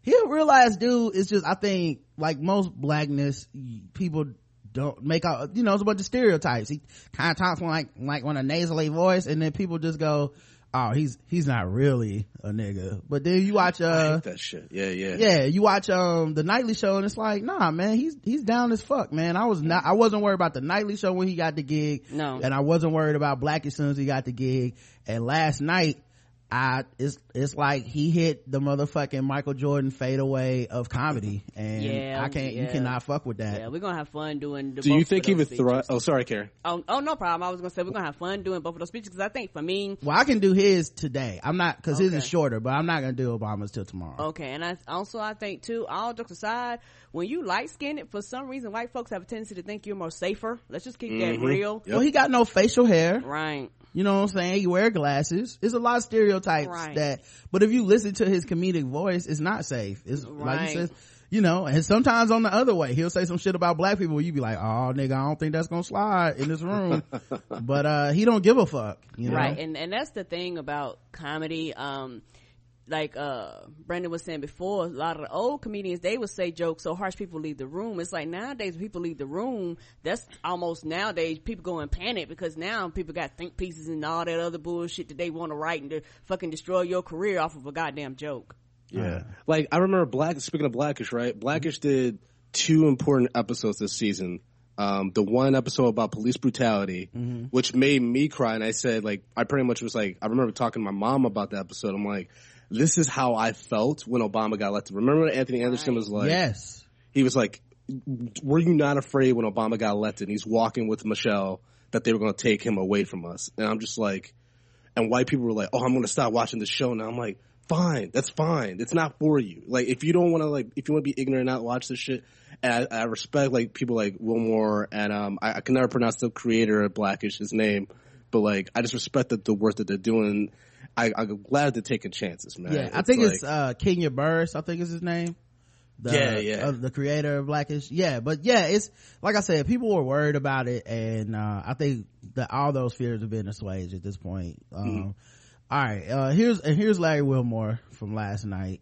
he'll realize dude it's just i think like most blackness people don't make out you know it's a bunch of stereotypes he kind of talks like like on a nasally voice and then people just go oh he's he's not really a nigga but then you watch I uh hate that shit. Yeah, yeah. yeah, you watch um the nightly show and it's like, nah, man, he's he's down as fuck, man. I was not, I wasn't worried about the nightly show when he got the gig, No. and I wasn't worried about Black as soon as he got the gig. And last night, I it's it's like he hit the motherfucking Michael Jordan fadeaway of comedy, and Yeah, I can't, you cannot fuck with that. Yeah, we're gonna have fun doing. The Do you think of he those would thrive? Oh, sorry, Karen. Oh, oh, no problem. I was gonna say we're gonna have fun doing both of those speeches because I think for me, Well, I can do his today. I'm not because his is shorter, but I'm not gonna do Obama's till tomorrow. Okay, and I also I think too. All jokes aside, when you light skinned, for some reason, white folks have a tendency to think you're more safer. Let's just keep that mm-hmm. real, Yep. Well, he got no facial hair. right? You know what I'm saying? You wear glasses. There's a lot of stereotypes Right. that, but if you listen to his comedic voice, it's not safe. It's like Right. he says, you know, and sometimes on the other way, he'll say some shit about black people You'd be like, oh nigga, I don't think that's gonna slide in this room. *laughs* but, uh, he don't give a fuck, you know? Right, and and that's the thing about comedy. Um, like uh Brandon was saying before, a lot of the old comedians they would say jokes so harsh people leave the room. It's like nowadays people leave the room, that's almost nowadays people go in panic because now people got think pieces and all that other bullshit that they want to write and to fucking destroy your career off of a goddamn joke. Yeah. Like I remember Black speaking of Blackish, right? Blackish did two important episodes this season. Um, the one episode about police brutality, which made me cry, and I said, like, I pretty much was like, I remember talking to my mom about the episode. I'm like, this is how I felt when Obama got elected. Remember Anthony Anderson was like, yes. he was like, were you not afraid when Obama got elected? He's walking with Michelle that they were going to take him away from us. And I'm just like, and white people were like, oh, I'm going to stop watching the show now. I'm like, fine, that's fine. It's not for you. Like, if you don't want to, like, if you want to be ignorant and not watch this shit, and I, I respect, like, people like Wilmore and, um, I, I can never pronounce the creator of Blackish, his name, but like, I just respect the, the work that they're doing. I, I'm glad they're taking chances, man. Yeah, I think like- it's, uh, Kenya Barris, I think is his name. The, Yeah, yeah. uh, the creator of Blackish. Yeah, but yeah, it's, like I said, people were worried about it and, uh, I think that all those fears have been assuaged at this point. Um, Mm-hmm. all right, uh, here's, and here's Larry Wilmore from last night.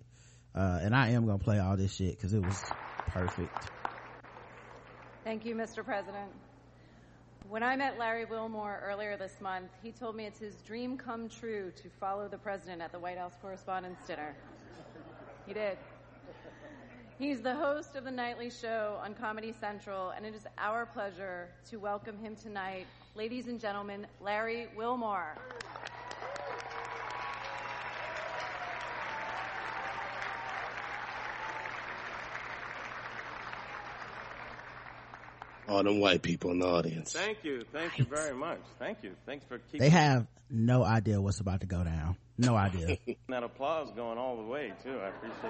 Uh, and I am gonna play all this shit cause it was perfect. Thank you, Mr. President. When I met Larry Wilmore earlier this month, he told me it's his dream come true to follow the president at the White House Correspondents' Dinner. He did. He's the host of the nightly show on Comedy Central, and it is our pleasure to welcome him tonight. Ladies and gentlemen, Larry Wilmore. All them white people in the audience. Thank you. Thank you very much. Thank you. Thanks for keeping They have no idea what's about to go down. No idea. *laughs* that applause going all the way, too. I appreciate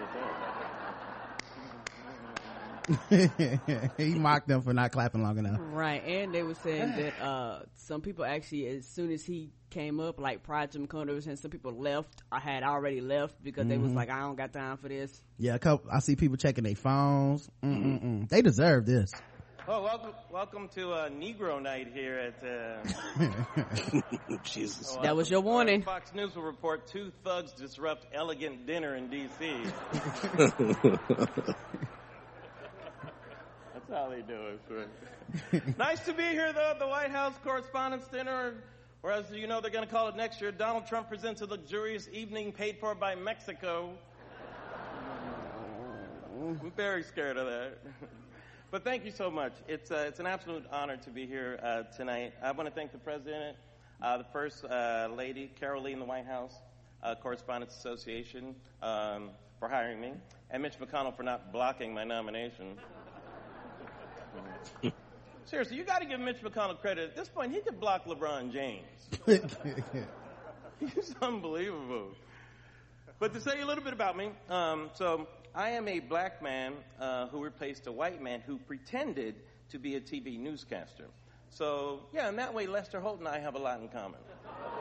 that. *laughs* he mocked them for not clapping long enough. Right, and they were saying that uh, some people actually, as soon as he came up, like prior to McConnell, they were saying some people left I had already left because they Mm-hmm. was like, I don't got time for this. Yeah, a couple, I see people checking their phones. Mm-mm-mm. They deserve this. Oh, welcome, welcome to uh, Negro Night here at. Uh, *laughs* Jesus. oh, That uh, was your warning. Fox News will report two thugs disrupt elegant dinner in D.C. *laughs* That's how they do it. Right? nice to be here, though, at the White House Correspondents' Dinner. Or as you know, they're going to call it next year. Donald Trump presents a luxurious evening paid for by Mexico. *laughs* I'm very scared of that. But thank you so much. It's, uh, it's an absolute honor to be here uh, tonight. I want to thank the President, uh, the First uh, Lady, Carol Lee in the White House, uh, Correspondents Association, um, for hiring me, and Mitch McConnell for not blocking my nomination. *laughs* Seriously, you got to give Mitch McConnell credit. At this point, he could block LeBron James. *laughs* He's unbelievable. But to say a little bit about me, um, so I am a black man uh, who replaced a white man who pretended to be a TV newscaster. So yeah, in that way, Lester Holt and I have a lot in common.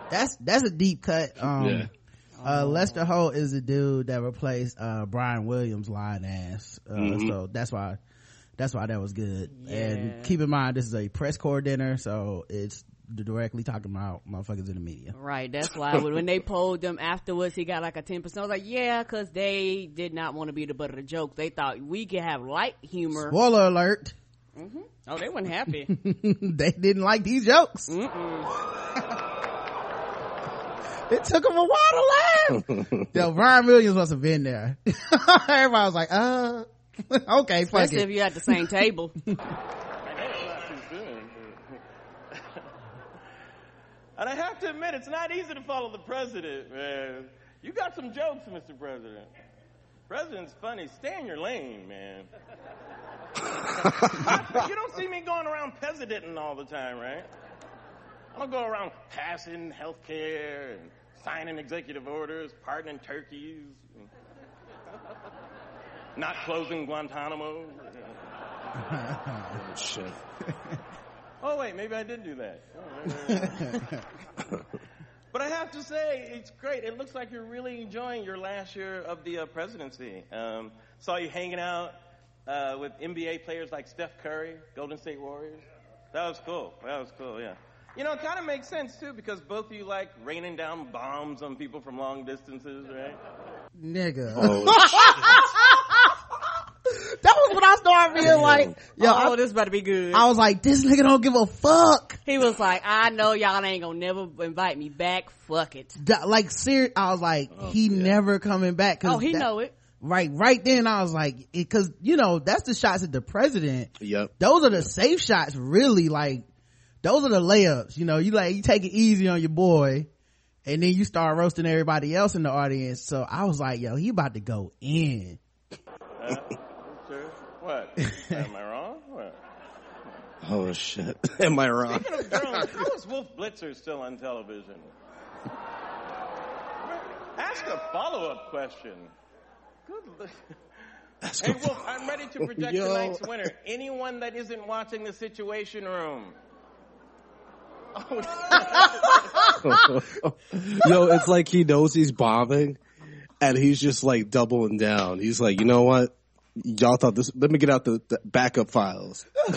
That's that's a deep cut. Um, Yeah. uh, Lester Holt is the dude that replaced uh, Brian Williams' lying ass. Uh, Mm-hmm. So that's why that's why that was good. Yeah. And keep in mind, this is a press corps dinner, so it's directly talking about motherfuckers in the media. Right, that's why when when they *laughs* polled them afterwards, he got like a 10%. I was like, yeah, because they did not want to be the butt of the joke. They thought we could have light humor. Spoiler alert: Mm-hmm. Oh, they weren't happy. *laughs* they didn't like these jokes. *laughs* it took them a while to laugh. Yo, Brian Williams must have been there. Everybody was like, uh, okay, fuck Especially it. if you're at the same table. I know it's not too soon. And I have to admit, it's not easy to follow the president, man. You got some jokes, Mr. President. President's funny. Stay in your lane, man. *laughs* you don't see me going around presidenting all the time, right? I don't go around passing health care and signing executive orders, pardoning turkeys, and not closing Guantanamo. *laughs* Oh, shit. *laughs* Oh wait, maybe I did do that. *laughs* but I have to say, it's great. It looks like you're really enjoying your last year of the uh, presidency. Um, saw you hanging out uh, with NBA players like Steph Curry, Golden State Warriors. That was cool. That was cool. Yeah. You know, it kind of makes sense too because both of you like raining down bombs on people from long distances, right? Nigga. Oh, *laughs* *laughs* that was when I started feeling like, yo, oh, I, this about to be good. I was like, this nigga don't give a fuck. he was like, I know y'all ain't gonna never invite me back. Fuck it. Da- Like, serious, I was like, oh, he never coming back. Cause Oh, he that- know it. Right, right then I was like, it, cause, you know, that's the shots at the president. yep. Those are the safe shots, really, like, those are the layups, you know, you like, you take it easy on your boy, and then you start roasting everybody else in the audience. So I was like, yo, he about to go in. *laughs* What? *laughs* Am I wrong? What? Oh shit. *laughs* Am I wrong? Speaking of drones, how is Wolf Blitzer still on television? Ask a follow-up question. Good. That's *laughs* Hey. Wolf, I'm ready to project Yo. tonight's winner. Anyone that isn't watching the Situation Room. Oh, Yo, it's like he knows he's bombing and he's just like doubling down. He's like, you know what? Y'all thought this, let me get out the, the backup files. *laughs*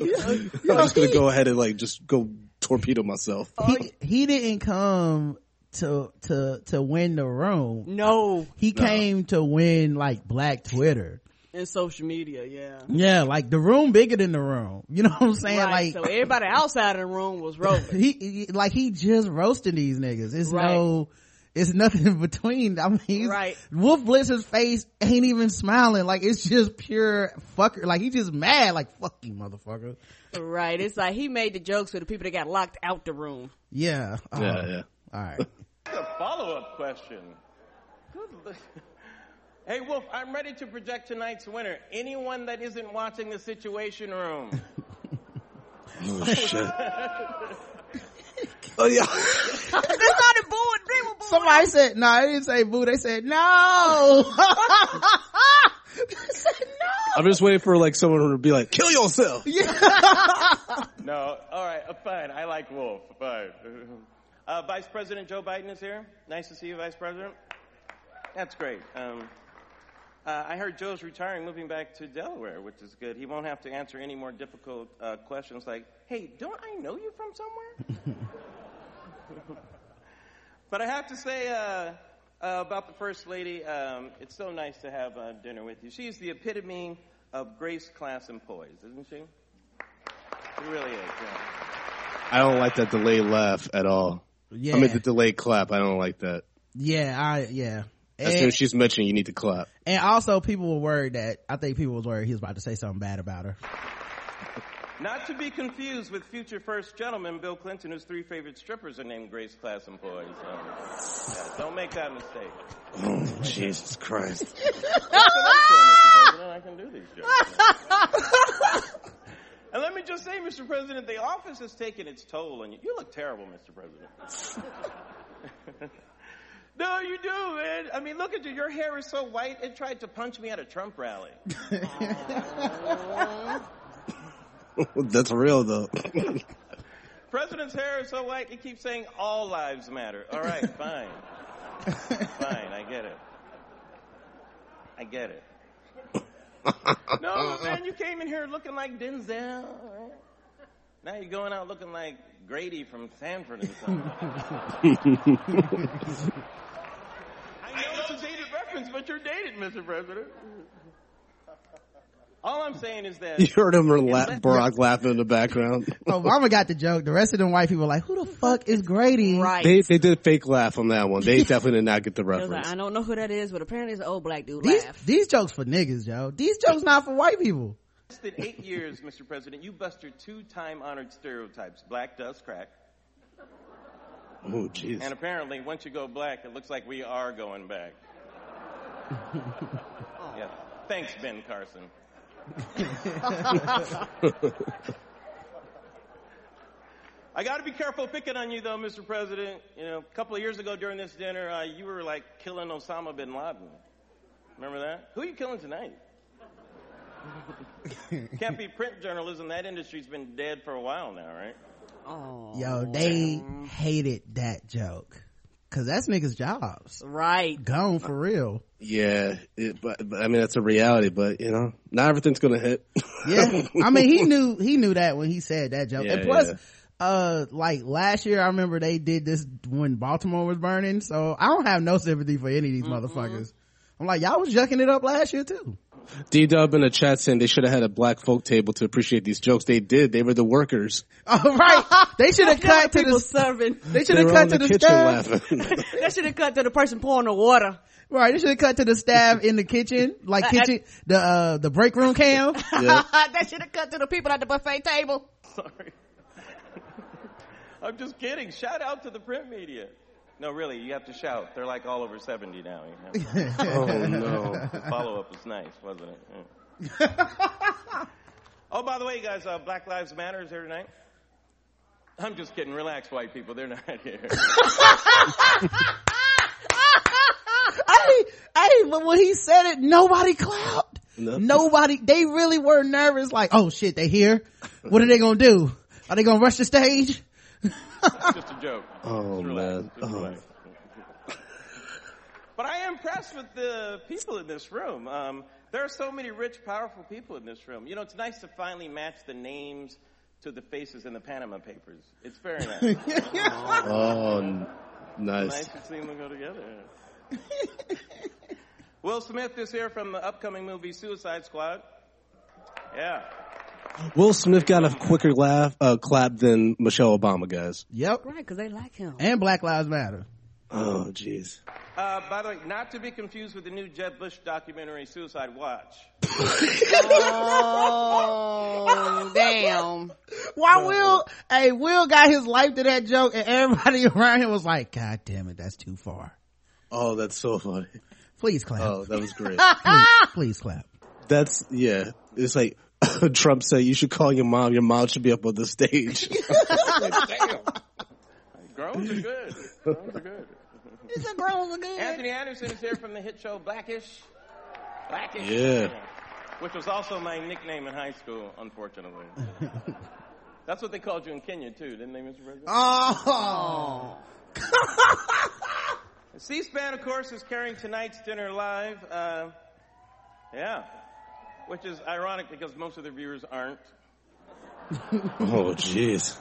You, *laughs* I'm just gonna go ahead and like just go torpedo myself. He, he didn't come to, to, to win the room. no. He came to win like black Twitter. in social media. Yeah, yeah, like the room bigger than the room. You know what I'm saying? right. Like so everybody outside of the room was *laughs* roasting. he, he like he just roasting these niggas. It's Right. no. It's nothing in between. I mean, he's, Right. Wolf Blitz's face ain't even smiling. Like it's just pure fucker. Like he just mad. Like fuck you, motherfucker. right. It's like he made the jokes for the people that got locked out the room. Yeah. Oh, Yeah, yeah. All right. *laughs* A follow-up question. Good. *laughs* Hey, Wolf, I'm ready to project tonight's winner. Anyone that isn't watching the Situation Room. *laughs* Oh shit. Oh yeah. That's not a board. They were bored. Somebody said no. they didn't say boo. They said no. they said no. I'm just waiting for like someone to be like, "Kill yourself." Yeah. *laughs* No, all right, uh, fine. I like Wolf. Fine. Uh, Vice President Joe Biden is here. Nice to see you, Vice President. That's great. Um, uh, I heard Joe's retiring, moving back to Delaware, which is good. He won't have to answer any more difficult uh, questions like, "Hey, don't I know you from somewhere?" *laughs* but I have to say uh, uh, about the First Lady, um, it's so nice to have uh, dinner with you. She's the epitome of grace class and poise, isn't she? She really is. Yeah. I don't like that delayed laugh at all. Yeah. I mean the delayed clap. I don't like that. yeah. I yeah. As soon as she's mentioning, you need to clap. And also, people were worried that I think people was worried he was about to say something bad about her. Not to be confused with future first gentleman Bill Clinton, whose three favorite strippers are named Grace Class and Poise. Um, yeah, don't make that mistake. Oh, *laughs* Jesus Christ. *laughs* That's what I'm doing, Mr. President. I can do these jokes. *laughs* and let me just say, Mr. President, the office has taken its toll on you. You look terrible, Mr. President. no, you do, man. I mean, look at you. Your hair is so white, it tried to punch me at a Trump rally. *laughs* That's real though. President's hair is so white, he keeps saying all lives matter. All right, *laughs* fine. fine, I get it. I get it. *laughs* No, man, you came in here looking like Denzel. right? Now you're going out looking like Grady from Sanford and Son. I know it's a dated reference, but you're dated, Mr. President. All I'm saying is that *laughs* You heard him la- Barack laughing in the background. *laughs* Obama got the joke. The rest of them white people were like, "Who the fuck is Grady?" Right. They they did fake laugh on that one. They *laughs* definitely did not get the I was like, reference. I don't know who that is, but apparently it's an old black dude. These Laugh. these jokes for niggas, yo. These jokes not for white people. in eight years, Mr. President, you busted two time-honored stereotypes: black does crack, Oh jeez. and apparently, once you go black, it looks like we are going back. yeah. Thanks, Ben Carson. *laughs* I got to be careful picking on you, though, Mr. President. You know, a couple of years ago during this dinner, uh, you were like killing Osama bin Laden. Remember that? Who are you killing tonight? *laughs* Can't be print journalism. That industry's been dead for a while now, right? Oh, Yo, they hated that joke. Cause that's niggas' jobs. right. Gone for real. Yeah, it, but, but I mean that's a reality. But you know, not everything's gonna hit. Yeah. I mean, he knew, *laughs* he knew that when he said that joke. Yeah, and plus, yeah. uh, like last year, I remember they did this when Baltimore was burning. So I don't have no sympathy for any of these motherfuckers. I'm like, y'all was jucking it up last year too. D Dub in the chat saying they should have had a black folk table to appreciate these jokes. They did. They were the workers. *laughs* Oh, right. They *laughs* should have cut to the, serving. they should have cut to the the staff. *laughs* They should have cut to the person pouring the water. Right. They should have cut to the staff in the kitchen, like kitchen, the, uh, the break room cam. yeah. they should have cut to the people at the buffet table. Sorry. I'm just kidding. Shout out to the print media. No, really, you have to shout. They're like all over 70 now. You know? *laughs* Oh no. The follow up was nice, wasn't it? Yeah. *laughs* oh, by the way, you guys, uh, Black Lives Matter is here tonight. I'm just kidding. Relax, white people. They're not here. *laughs* hey, hey, but when he said it, nobody clapped. No. Nobody, they really were nervous, like, oh shit, they here? What are they gonna do? Are they gonna rush the stage? It's just a joke. *laughs* Oh, man. Oh. But I am impressed with the people in this room. Um, there are so many rich, powerful people in this room. You know, it's nice to finally match the names to the faces in the Panama Papers. It's very *laughs* nice. Oh, n- nice nice. to see them go together. Will Smith is here from the upcoming movie Suicide Squad. Yeah. Will Smith got a quicker laugh, uh, clap than Michelle Obama, guys. Yep. Right, because they like him. And Black Lives Matter. Oh, jeez. Uh, by the way, not to be confused with the new Jeb Bush documentary Suicide Watch. *laughs* Oh, damn. Why Will, hey, Will got his life to that joke and everybody *laughs* around him was like, God damn it, that's too far. Oh, that's so funny. Please clap. Oh, that was great. *laughs* please, please clap. That's, yeah. It's like *laughs* Trump said, you should call your mom. Your mom should be up on the stage. *laughs* Groans are good. Groans are good. It's a grown again. Anthony Anderson is here from the hit show Blackish. Blackish. Yeah. Which was also my nickname in high school, unfortunately. *laughs* That's what they called you in Kenya too, didn't they, Mr. President? Oh. C-SPAN, of course, is carrying tonight's dinner live. Uh, yeah. Which is ironic because most of the viewers aren't. *laughs* oh, jeez.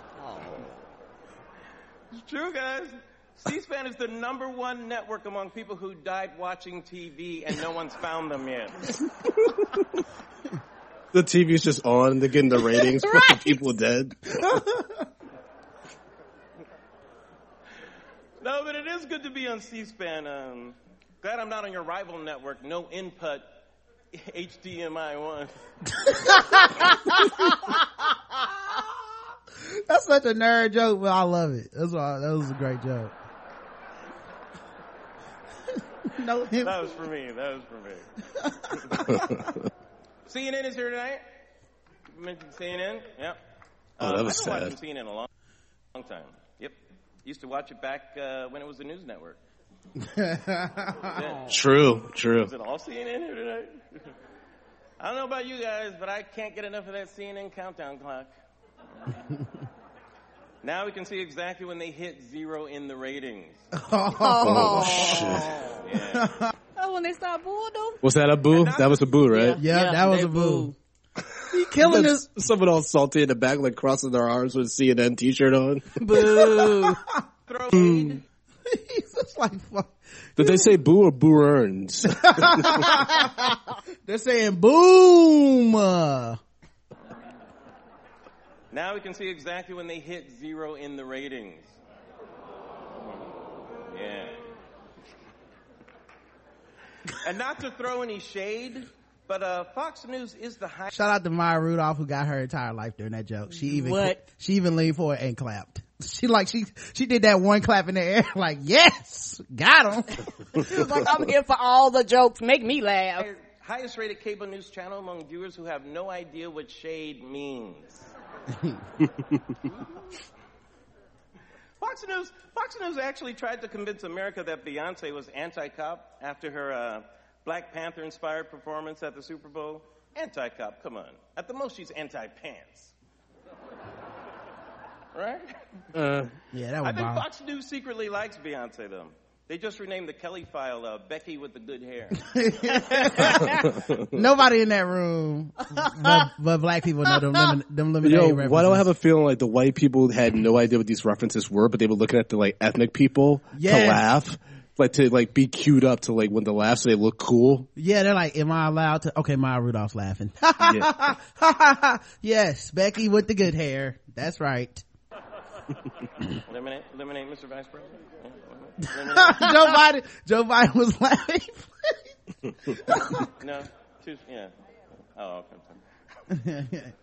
It's true, guys. C-SPAN is the number one network among people who died watching TV and no one's found them yet. *laughs* The TV's just on. They're getting the *laughs* ratings for the people dead. No, but it is good to be on C-SPAN. Um, glad I'm not on your rival network, no input HDMI one. *laughs* That's such a nerd joke, but I love it. That's why, that was a great joke. *laughs* no, him. That was for me. That was for me. *laughs* CNN is here tonight. You mentioned CNN. Yep. Oh, that was I've been sad. watching CNN a long, long time. Yep. Used to watch it back uh, when it was the news network. Yeah. *laughs* True, true. Is it all CNN here tonight? *laughs* I don't know about you guys, but I can't get enough of that CNN countdown clock. *laughs* now we can see exactly when they hit zero in the ratings. Oh, shit. Yeah. Oh, when they start booing them? Was that a boo? That was a boo, right? Yeah, that was a boo. He killing this. Someone all salty in the back, like crossing their arms with a CNN t-shirt on. Boo. Throw shade. He's just like, fuck. Did they say boo or boo earns? *laughs* They're saying boom. Now we can see exactly when they hit zero in the ratings. Yeah. And not to throw any shade, but uh, Fox News is the high. Shout out to Maya Rudolph who got her entire life during that joke. She even What? she even leaned forward and clapped. She like she she did that one clap in the air *laughs* like yes, got him. She was like, I'm here for all the jokes. Make me laugh. highest rated cable news channel among viewers who have no idea what shade means. *laughs* Fox News, Fox News actually tried to convince America that Beyonce was anti-cop after her uh, Black Panther-inspired performance at the Super Bowl. Anti-cop, come on. At the most, she's anti-pants. Right? Uh, Yeah, that was. I think bomb. Fox News secretly likes Beyonce, though. They just renamed the Kelly file uh, Becky with the good hair. *laughs* *laughs* Nobody in that room, but, but black people know them lemon, them lemonade yo, references. why do I have a feeling like the white people had no idea what these references were, but they were looking at the like ethnic people Yes. to laugh, like to like be queued up to like when the laughs they look cool. Yeah, they're like, am I allowed to? Okay, Maya Rudolph's laughing. *laughs* Yes, Becky with the good hair. That's right. Eliminate, eliminate Mr. Vice President. Yeah, *laughs* Joe Biden, Joe Biden was laughing. no, too, yeah. Oh, okay.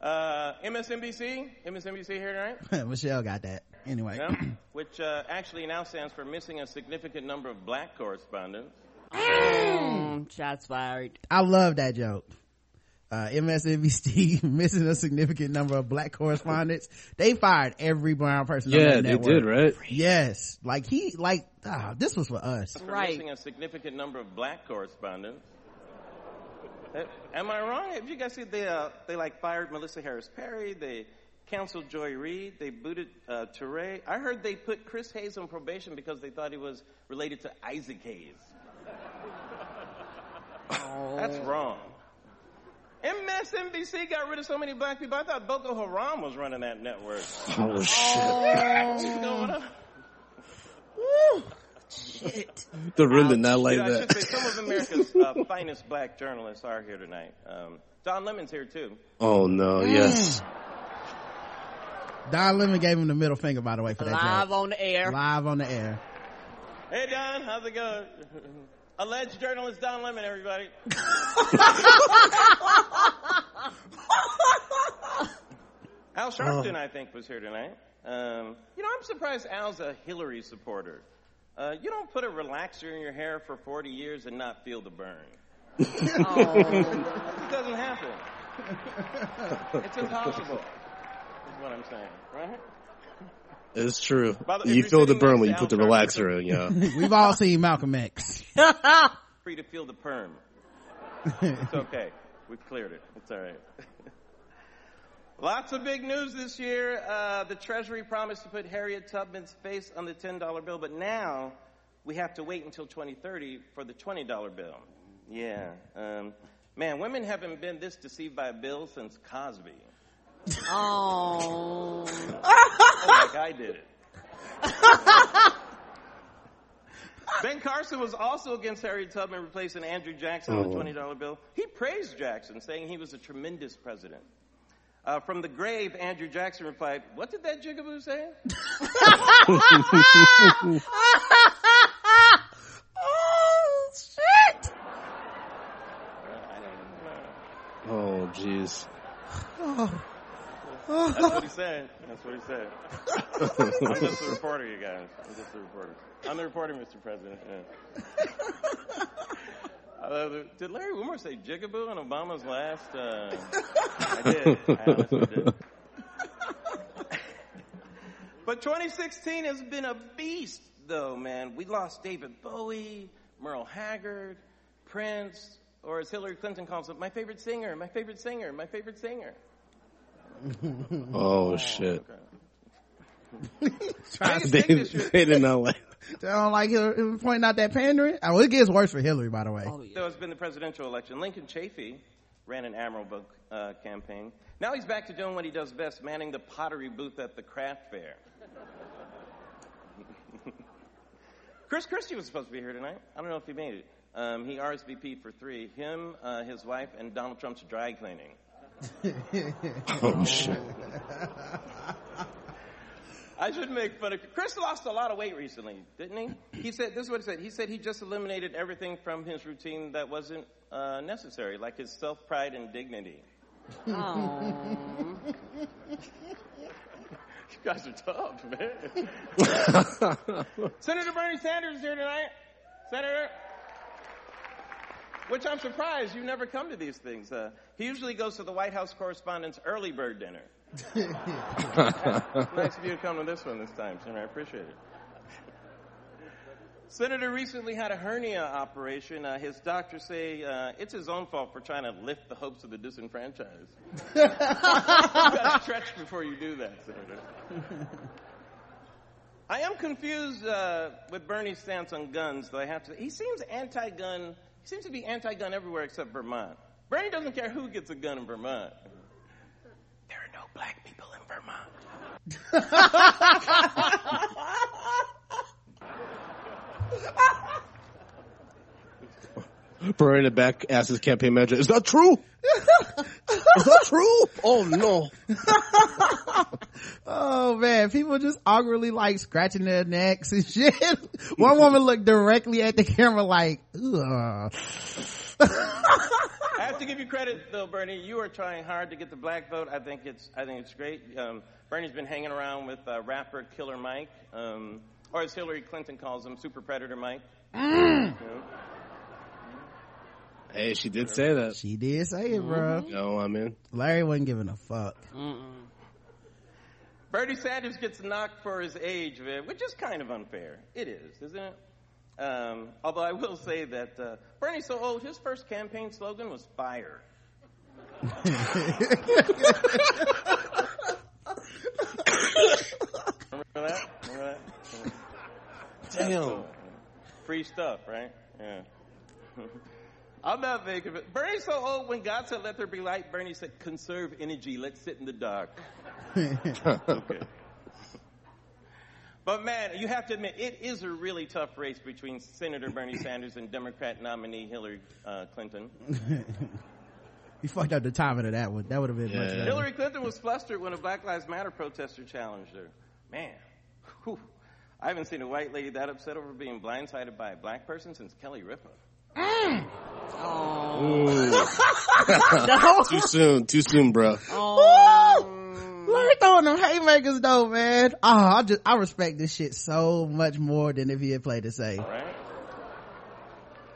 Uh, MSNBC, MSNBC here tonight, *laughs* Michelle got that. Anyway. yeah, which uh, actually now stands for missing a significant number of black correspondents. Mm, shots fired. I love that joke. Uh, MSNBC *laughs* missing a significant number of black correspondents. They fired every brown person. on Yeah, that they did, right? Yes. Like he, like, ah, this was for us. For Right. missing a significant number of black correspondents. Uh, Am I wrong? Have you guys seen they uh, they like fired Melissa Harris Perry? They canceled Joy Reid. They booted uh, Touré. I heard they put Chris Hayes on probation because they thought he was related to Isaac Hayes. *laughs* That's wrong. MSNBC got rid of so many black people. I thought Boko Haram was running that network. Oh shit! What's going on? shit. The room did not like You know, I should that. say some of America's uh, *laughs* finest black journalists are here tonight. Um, Don Lemon's here too. Oh no, yes. Don Lemon gave him the middle finger, by the way, for that Live joke. on the air. Live on the air. Hey Don, how's it going? *laughs* Alleged journalist Don Lemon, everybody. Al Sharpton, I think, was here tonight. Um, you know, I'm surprised Al's a Hillary supporter. Uh, you don't put a relaxer in your hair for 40 years and not feel the burn. Oh. It doesn't happen. it's impossible. Is what I'm saying, right? It's true. The You feel the burn when you put the relaxer in, yeah. *laughs* We've all seen Malcolm X. *laughs* Free to feel the perm. It's okay. We've cleared it. It's all right. *laughs* Lots of big news this year. Uh, the Treasury promised to put Harriet Tubman's face on the $10 bill, but now we have to wait until 2030 for the $20 bill. Yeah. Um, man, women haven't been this deceived by a bill since Cosby. Oh. *laughs* Oh, like I did it. *laughs* ben Carson was also against Harriet Tubman replacing Andrew Jackson on the Oh. $20 bill. He praised Jackson, saying he was a tremendous president. Uh, from the grave, Andrew Jackson replied, What did that jigaboo say? *laughs* oh, shit. Oh jeez. That's what he said. That's what he said. *laughs* I'm just a reporter, you guys. I'm just a reporter. I'm the reporter, Mr. President. Yeah. *laughs* It. Did Larry Wilmore say jigaboo on Obama's last? Uh, *laughs* I did. I honestly did. but 2016 has been a beast, though, man. We lost David Bowie, Merle Haggard, Prince, or as Hillary Clinton calls it, my favorite singer, my favorite singer, my favorite singer. Oh shit. Biggest *laughs* They, thing this year- they did not like. *laughs* They don't like him pointing out that pandering. Oh, it gets worse for Hillary, by the way. Oh, yeah. So it's been the presidential election. Lincoln Chafee ran an admirable uh, campaign. Now he's back to doing what he does best, manning the pottery booth at the craft fair. *laughs* Chris Christie was supposed to be here tonight. I don't know if he made it. Um, he RSVP'd for three: him, uh, his wife, and Donald Trump's dry cleaning. *laughs* Oh shit. I shouldn't make fun of Chris. Lost a lot of weight recently, didn't he? He said this is what he said. He said he just eliminated everything from his routine that wasn't uh, necessary, like his self pride and dignity. Oh. *laughs* You guys are tough, man. *laughs* Senator Bernie Sanders is here tonight. Senator. Which I'm surprised you never come to these things. Uh, he usually goes to the White House Correspondents' early bird dinner. *laughs* nice of you to come to this one this time, Senator. I appreciate it. Senator recently had a hernia operation. Uh, his doctors say uh, it's his own fault for trying to lift the hopes of the disenfranchised. *laughs* you gotta stretch before you do that, Senator. I am confused uh, with Bernie's stance on guns, though I have to. He seems anti-gun. He seems to be anti-gun everywhere except Vermont. Bernie doesn't care who gets a gun in Vermont. There are no black people in Vermont. *laughs* *laughs* Bernie in the back asked his campaign manager, "Is that true? Is that true? *laughs* Oh no." *laughs* Oh man, people just awkwardly like scratching their necks and *laughs* shit. One woman looked directly at the camera like, ugh. I have to give you credit, though, Bernie. You are trying hard to get the black vote. I think it's I think it's great. Um, Bernie's been hanging around with uh, rapper Killer Mike, um, or as Hillary Clinton calls him, Super Predator Mike. You know? Hey, she did say that. She did say it, bro. You know what I mean? Larry wasn't giving a fuck. Bernie Sanders gets knocked for his age, man, which is kind of unfair. It is, isn't it? Um, although I will say that uh, Bernie's so old, his first campaign slogan was "Fire." *laughs* Remember that? Remember that? Damn. Free stuff, right? Yeah. *laughs* I'm not making it. Bernie's so old. When God said, "Let there be light," Bernie said, "Conserve energy. Let's sit in the dark." *laughs* okay. But man, you have to admit, it is a really tough race between Senator Bernie Sanders and Democrat nominee Hillary uh, Clinton. *laughs* You fucked up the timing of that one. That would have been much better. Hillary Clinton was flustered when a Black Lives Matter protester challenged her. Man, whew, I haven't seen a white lady that upset over being blindsided by a black person since Kelly Ripa. *laughs* Too soon. Too soon, bro. Larry throwing them haymakers though, man. Oh, I just I respect this shit so much more than if he had played it safe. Right?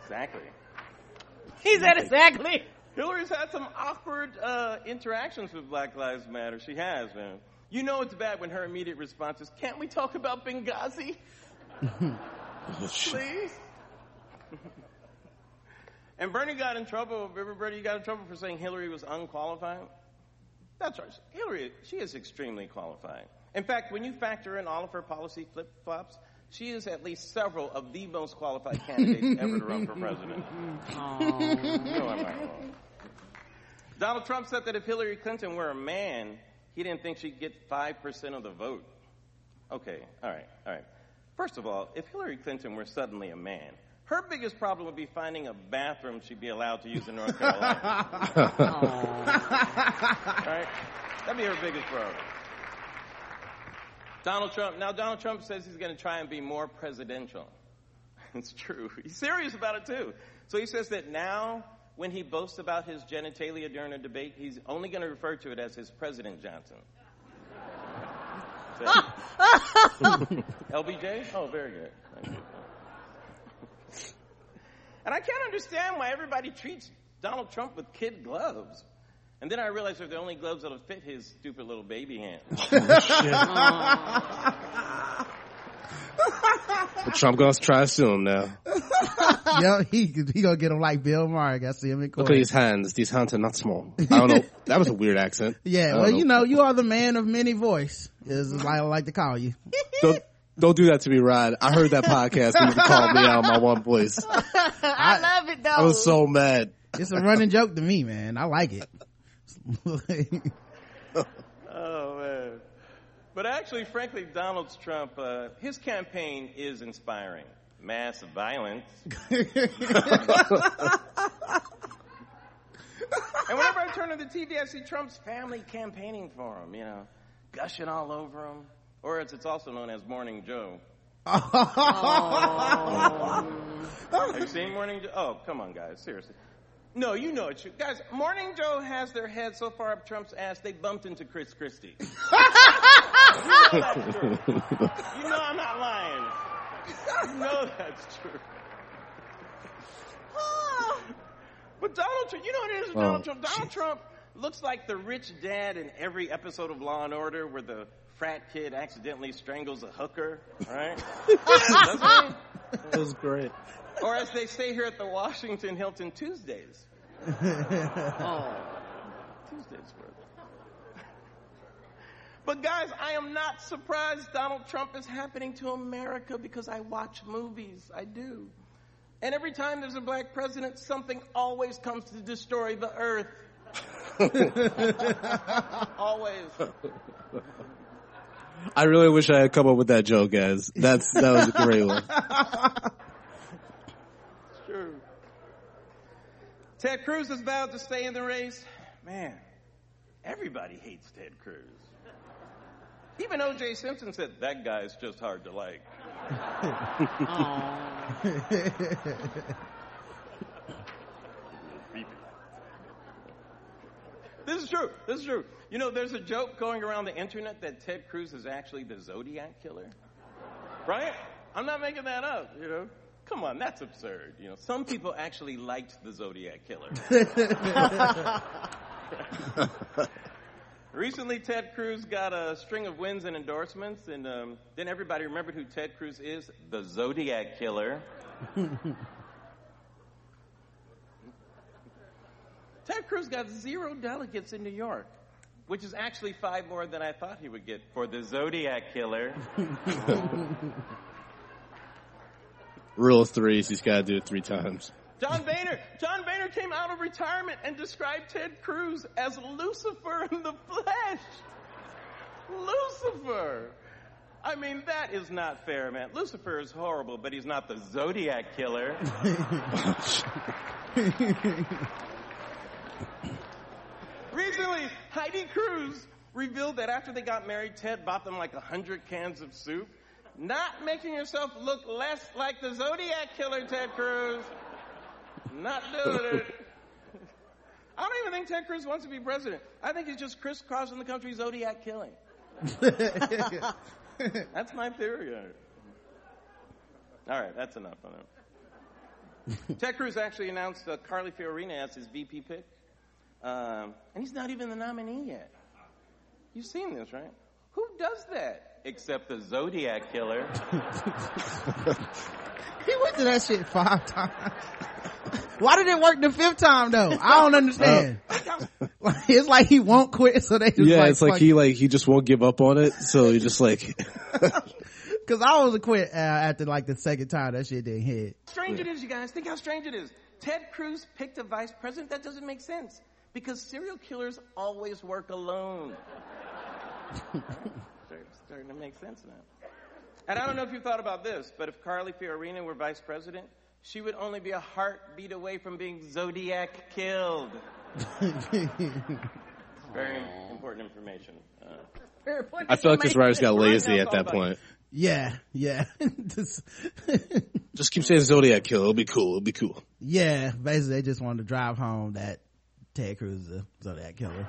Exactly. He said exactly. Hillary's had some awkward uh, interactions with Black Lives Matter. She has, man. You know it's bad when her immediate response is, "Can't we talk about Benghazi, *laughs* please?" *laughs* and Bernie got in trouble. Remember, Bernie got in trouble for saying Hillary was unqualified. That's right. Hillary, she is extremely qualified. In fact, when you factor in all of her policy flip flops, she is at least several of the most qualified *laughs* candidates ever to run for president. No, I'm not wrong. Donald Trump said that if Hillary Clinton were a man, he didn't think she'd get 5% of the vote. Okay, all right, all right. First of all, if Hillary Clinton were suddenly a man, her biggest problem would be finding a bathroom she'd be allowed to use in North Carolina. *laughs* right? That'd be her biggest problem. Donald Trump, now Donald Trump says he's going to try and be more presidential. *laughs* It's true. He's serious about it too. So he says that now, when he boasts about his genitalia during a debate, he's only going to refer to it as his President Johnson. *laughs* So- LBJ? Oh, very good. Thank you. And I can't understand why everybody treats Donald Trump with kid gloves. And then I realized they're the only gloves that'll fit his stupid little baby hand. *laughs* But Trump gonna try to sue him now. *laughs* Yep, he he gonna get him like Bill Maher. I see him in court. Look at these hands. These hands are not small. I don't know. *laughs* That was a weird accent. Yeah, don't well, you know, you are the man of many voice, is what I like to call you. Don't, don't do that to me, Rod. I heard that podcast and you *laughs* called me out on my one voice. I love it though. I was so mad. It's a running joke to me, man. I like it. *laughs* Oh man. But actually, frankly, Donald Trump, uh, his campaign is inspiring. Mass violence. *laughs* and whenever I turn on the TV, I see Trump's family campaigning for him, you know, gushing all over him. Or as it's also known as Morning Joe. Have you seen Morning Joe? Oh, come on, guys. Seriously. No, you know it. You- Guys, Morning Joe has their head so far up Trump's ass, they bumped into Chris Christie. you know that's *laughs* true. You know I'm not lying. You know that's true. But Donald Trump, you know what it is with Donald Oh, Trump? Donald Trump looks like the rich dad in every episode of Law and Order where the frat kid accidentally strangles a hooker, right? That was great. Or as they say here at the Washington Hilton, Tuesdays. *laughs* oh, Tuesdays, brother. But guys, I am not surprised Donald Trump is happening to America because I watch movies. I do. And every time there's a black president, something always comes to destroy the earth. *laughs* always. I really wish I had come up with that joke, guys. That's that was a great one. True. Ted Cruz has vowed to stay in the race. Man, everybody hates Ted Cruz. Even O.J. Simpson said that guy's just hard to like. *laughs* This is true. This is true. You know, there's a joke going around the internet that Ted Cruz is actually the Zodiac killer. Right? I'm not making that up, you know. Come on, that's absurd. You know, some people actually liked the Zodiac killer. *laughs* *laughs* Recently, Ted Cruz got a string of wins and endorsements, and um, then everybody remembered who Ted Cruz is the Zodiac Killer. *laughs* Ted Cruz got zero delegates in New York, which is actually five more than I thought he would get for the Zodiac Killer. *laughs* Rule of threes. He's got to do it three times. John Boehner, John Boehner came out of retirement and described Ted Cruz as Lucifer in the flesh. Lucifer. I mean, that is not fair, man. Lucifer is horrible, but he's not the Zodiac killer. *laughs* *laughs* Recently, Heidi Cruz revealed that after they got married, Ted bought them like a hundred cans of soup. Not making yourself look less like the Zodiac killer, Ted Cruz. Not doing it. *laughs* I don't even think Ted Cruz wants to be president. I think he's just crisscrossing the country Zodiac killing. *laughs* that's my theory on it. All right, that's enough on it. *laughs* Ted Cruz actually announced uh, Carly Fiorina as his VP pick. Um, and he's not even the nominee yet. You've seen this, right? Who does that? Except the Zodiac killer. *laughs* he went to that shit five times. Why did it work the fifth time though? I don't understand. Uh, *laughs* it's like he won't quit, so they just yeah, like, it's like he like he just won't give up on it. So he just like. *laughs* Cause I was a quit uh, after like the second time that shit didn't hit. Strange it is, you guys. Think how strange it is. Ted Cruz picked a vice president. That doesn't make sense because serial killers always work alone. *laughs* starting to make sense now. And I don't know if you thought about this, but if Carly Fiorina were vice president, she would only be a heartbeat away from being Zodiac killed. *laughs* Very important information. Uh, I feel like this writer's got lazy at that point. Yeah, yeah. *laughs* just, just keep saying Zodiac kill. It'll be cool. It'll be cool. Yeah, basically they just wanted to drive home that Ted Cruz is a Zodiac killer.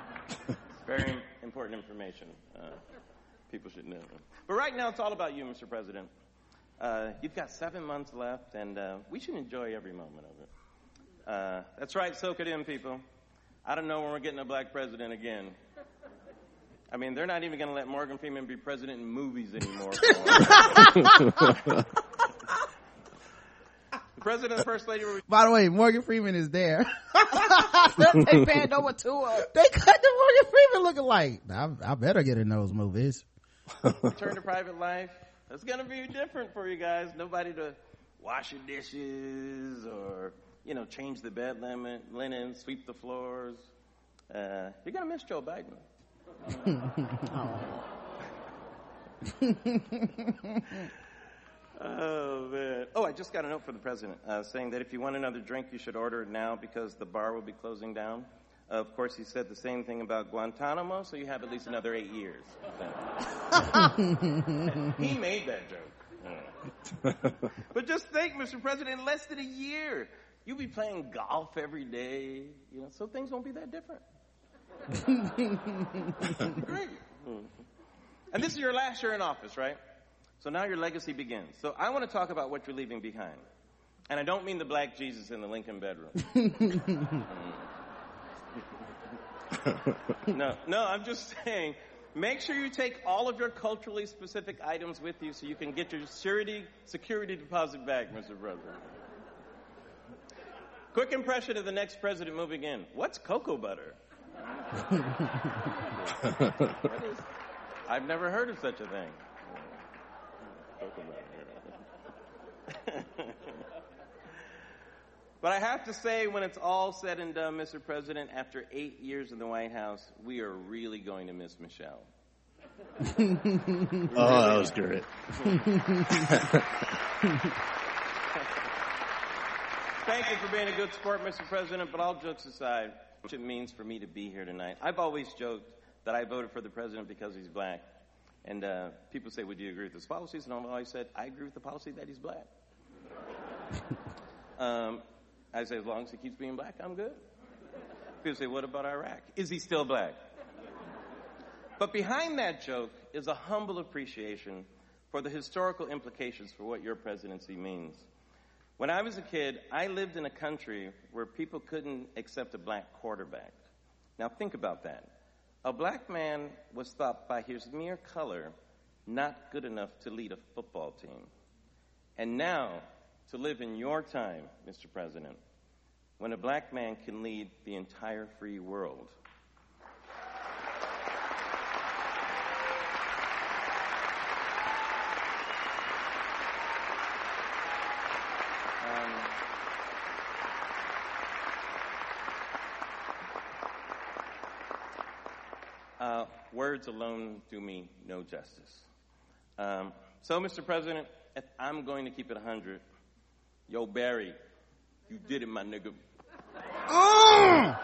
*laughs* Very important information. Uh, people should know. But right now, it's all about you, Mr. President. Uh, you've got seven months left, and uh, we should enjoy every moment of it. Uh, that's right, soak it in, people. I don't know when we're getting a black president again. I mean, they're not even going to let Morgan Freeman be president in movies anymore. *laughs* *laughs* the president and first lady were. By the way, Morgan Freeman is there. *laughs* they panned over to her. They cut the Morgan Freeman looking like, I, I better get in those movies. Return to private life. It's gonna be different for you guys. Nobody to wash your dishes or you know change the bed linen, linen sweep the floors. Uh, you're gonna miss Joe Biden. *laughs* *laughs* oh man! Oh, I just got a note from the president uh, saying that if you want another drink, you should order it now because the bar will be closing down. Uh, of course, he said the same thing about Guantanamo, so you have at least another eight years. *laughs* he made that joke. but just think, Mr. President, in less than a year, you'll be playing golf every day, you know, so things won't be that different. *laughs* Great. And this is your last year in office, right? So now your legacy begins. So I want to talk about what you're leaving behind. And I don't mean the black Jesus in the Lincoln bedroom. *laughs* no, no, I'm just saying, make sure you take all of your culturally specific items with you so you can get your security, security deposit back, Mr. President. Quick impression of the next president moving in. What's cocoa butter? *laughs* I've never heard of such a thing. Butter. *laughs* But I have to say, when it's all said and done, Mr. President, after eight years in the White House, we are really going to miss Michelle. *laughs* oh, that was great. *laughs* Thank you for being a good sport, Mr. President, but all jokes aside, what it means for me to be here tonight. I've always joked that I voted for the president because he's black. And uh, people say, would you agree with his policies? And I've always said, I agree with the policy that he's black. *laughs* um, I say, as long as he keeps being black, I'm good. People say, what about Iraq? Is he still black? But behind that joke is a humble appreciation for the historical implications for what your presidency means. When I was a kid, I lived in a country where people couldn't accept a black quarterback. Now think about that. A black man was thought by his mere color not good enough to lead a football team. And now, to live in your time, Mr. President, when a black man can lead the entire free world. Um, uh, words alone do me no justice. Um, so, Mr. President, if I'm going to keep it 100, yo, Barry, you did it, my nigga. Mm.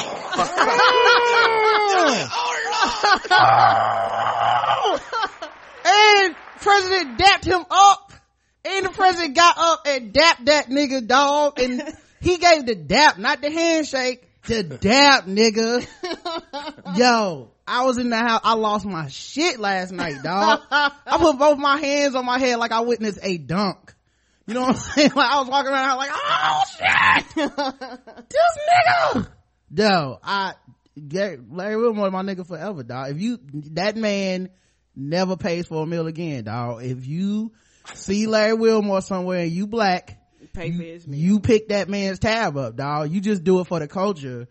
*laughs* and President dapped him up. And the president got up and dapped that nigga dog. And he gave the dap, not the handshake. The dap, nigga. *laughs* Yo, I was in the house. I lost my shit last night, dog. I put both my hands on my head like I witnessed a dunk. You know what I'm saying? *laughs* Like I was walking around like, oh shit! *laughs* this nigga! Yo, I, Larry Wilmore, my nigga forever, dog. If you, that man never pays for a meal again, dog. If you see Larry Wilmore somewhere and you black, Pay for his meal. you pick that man's tab up, dog. You just do it for the culture.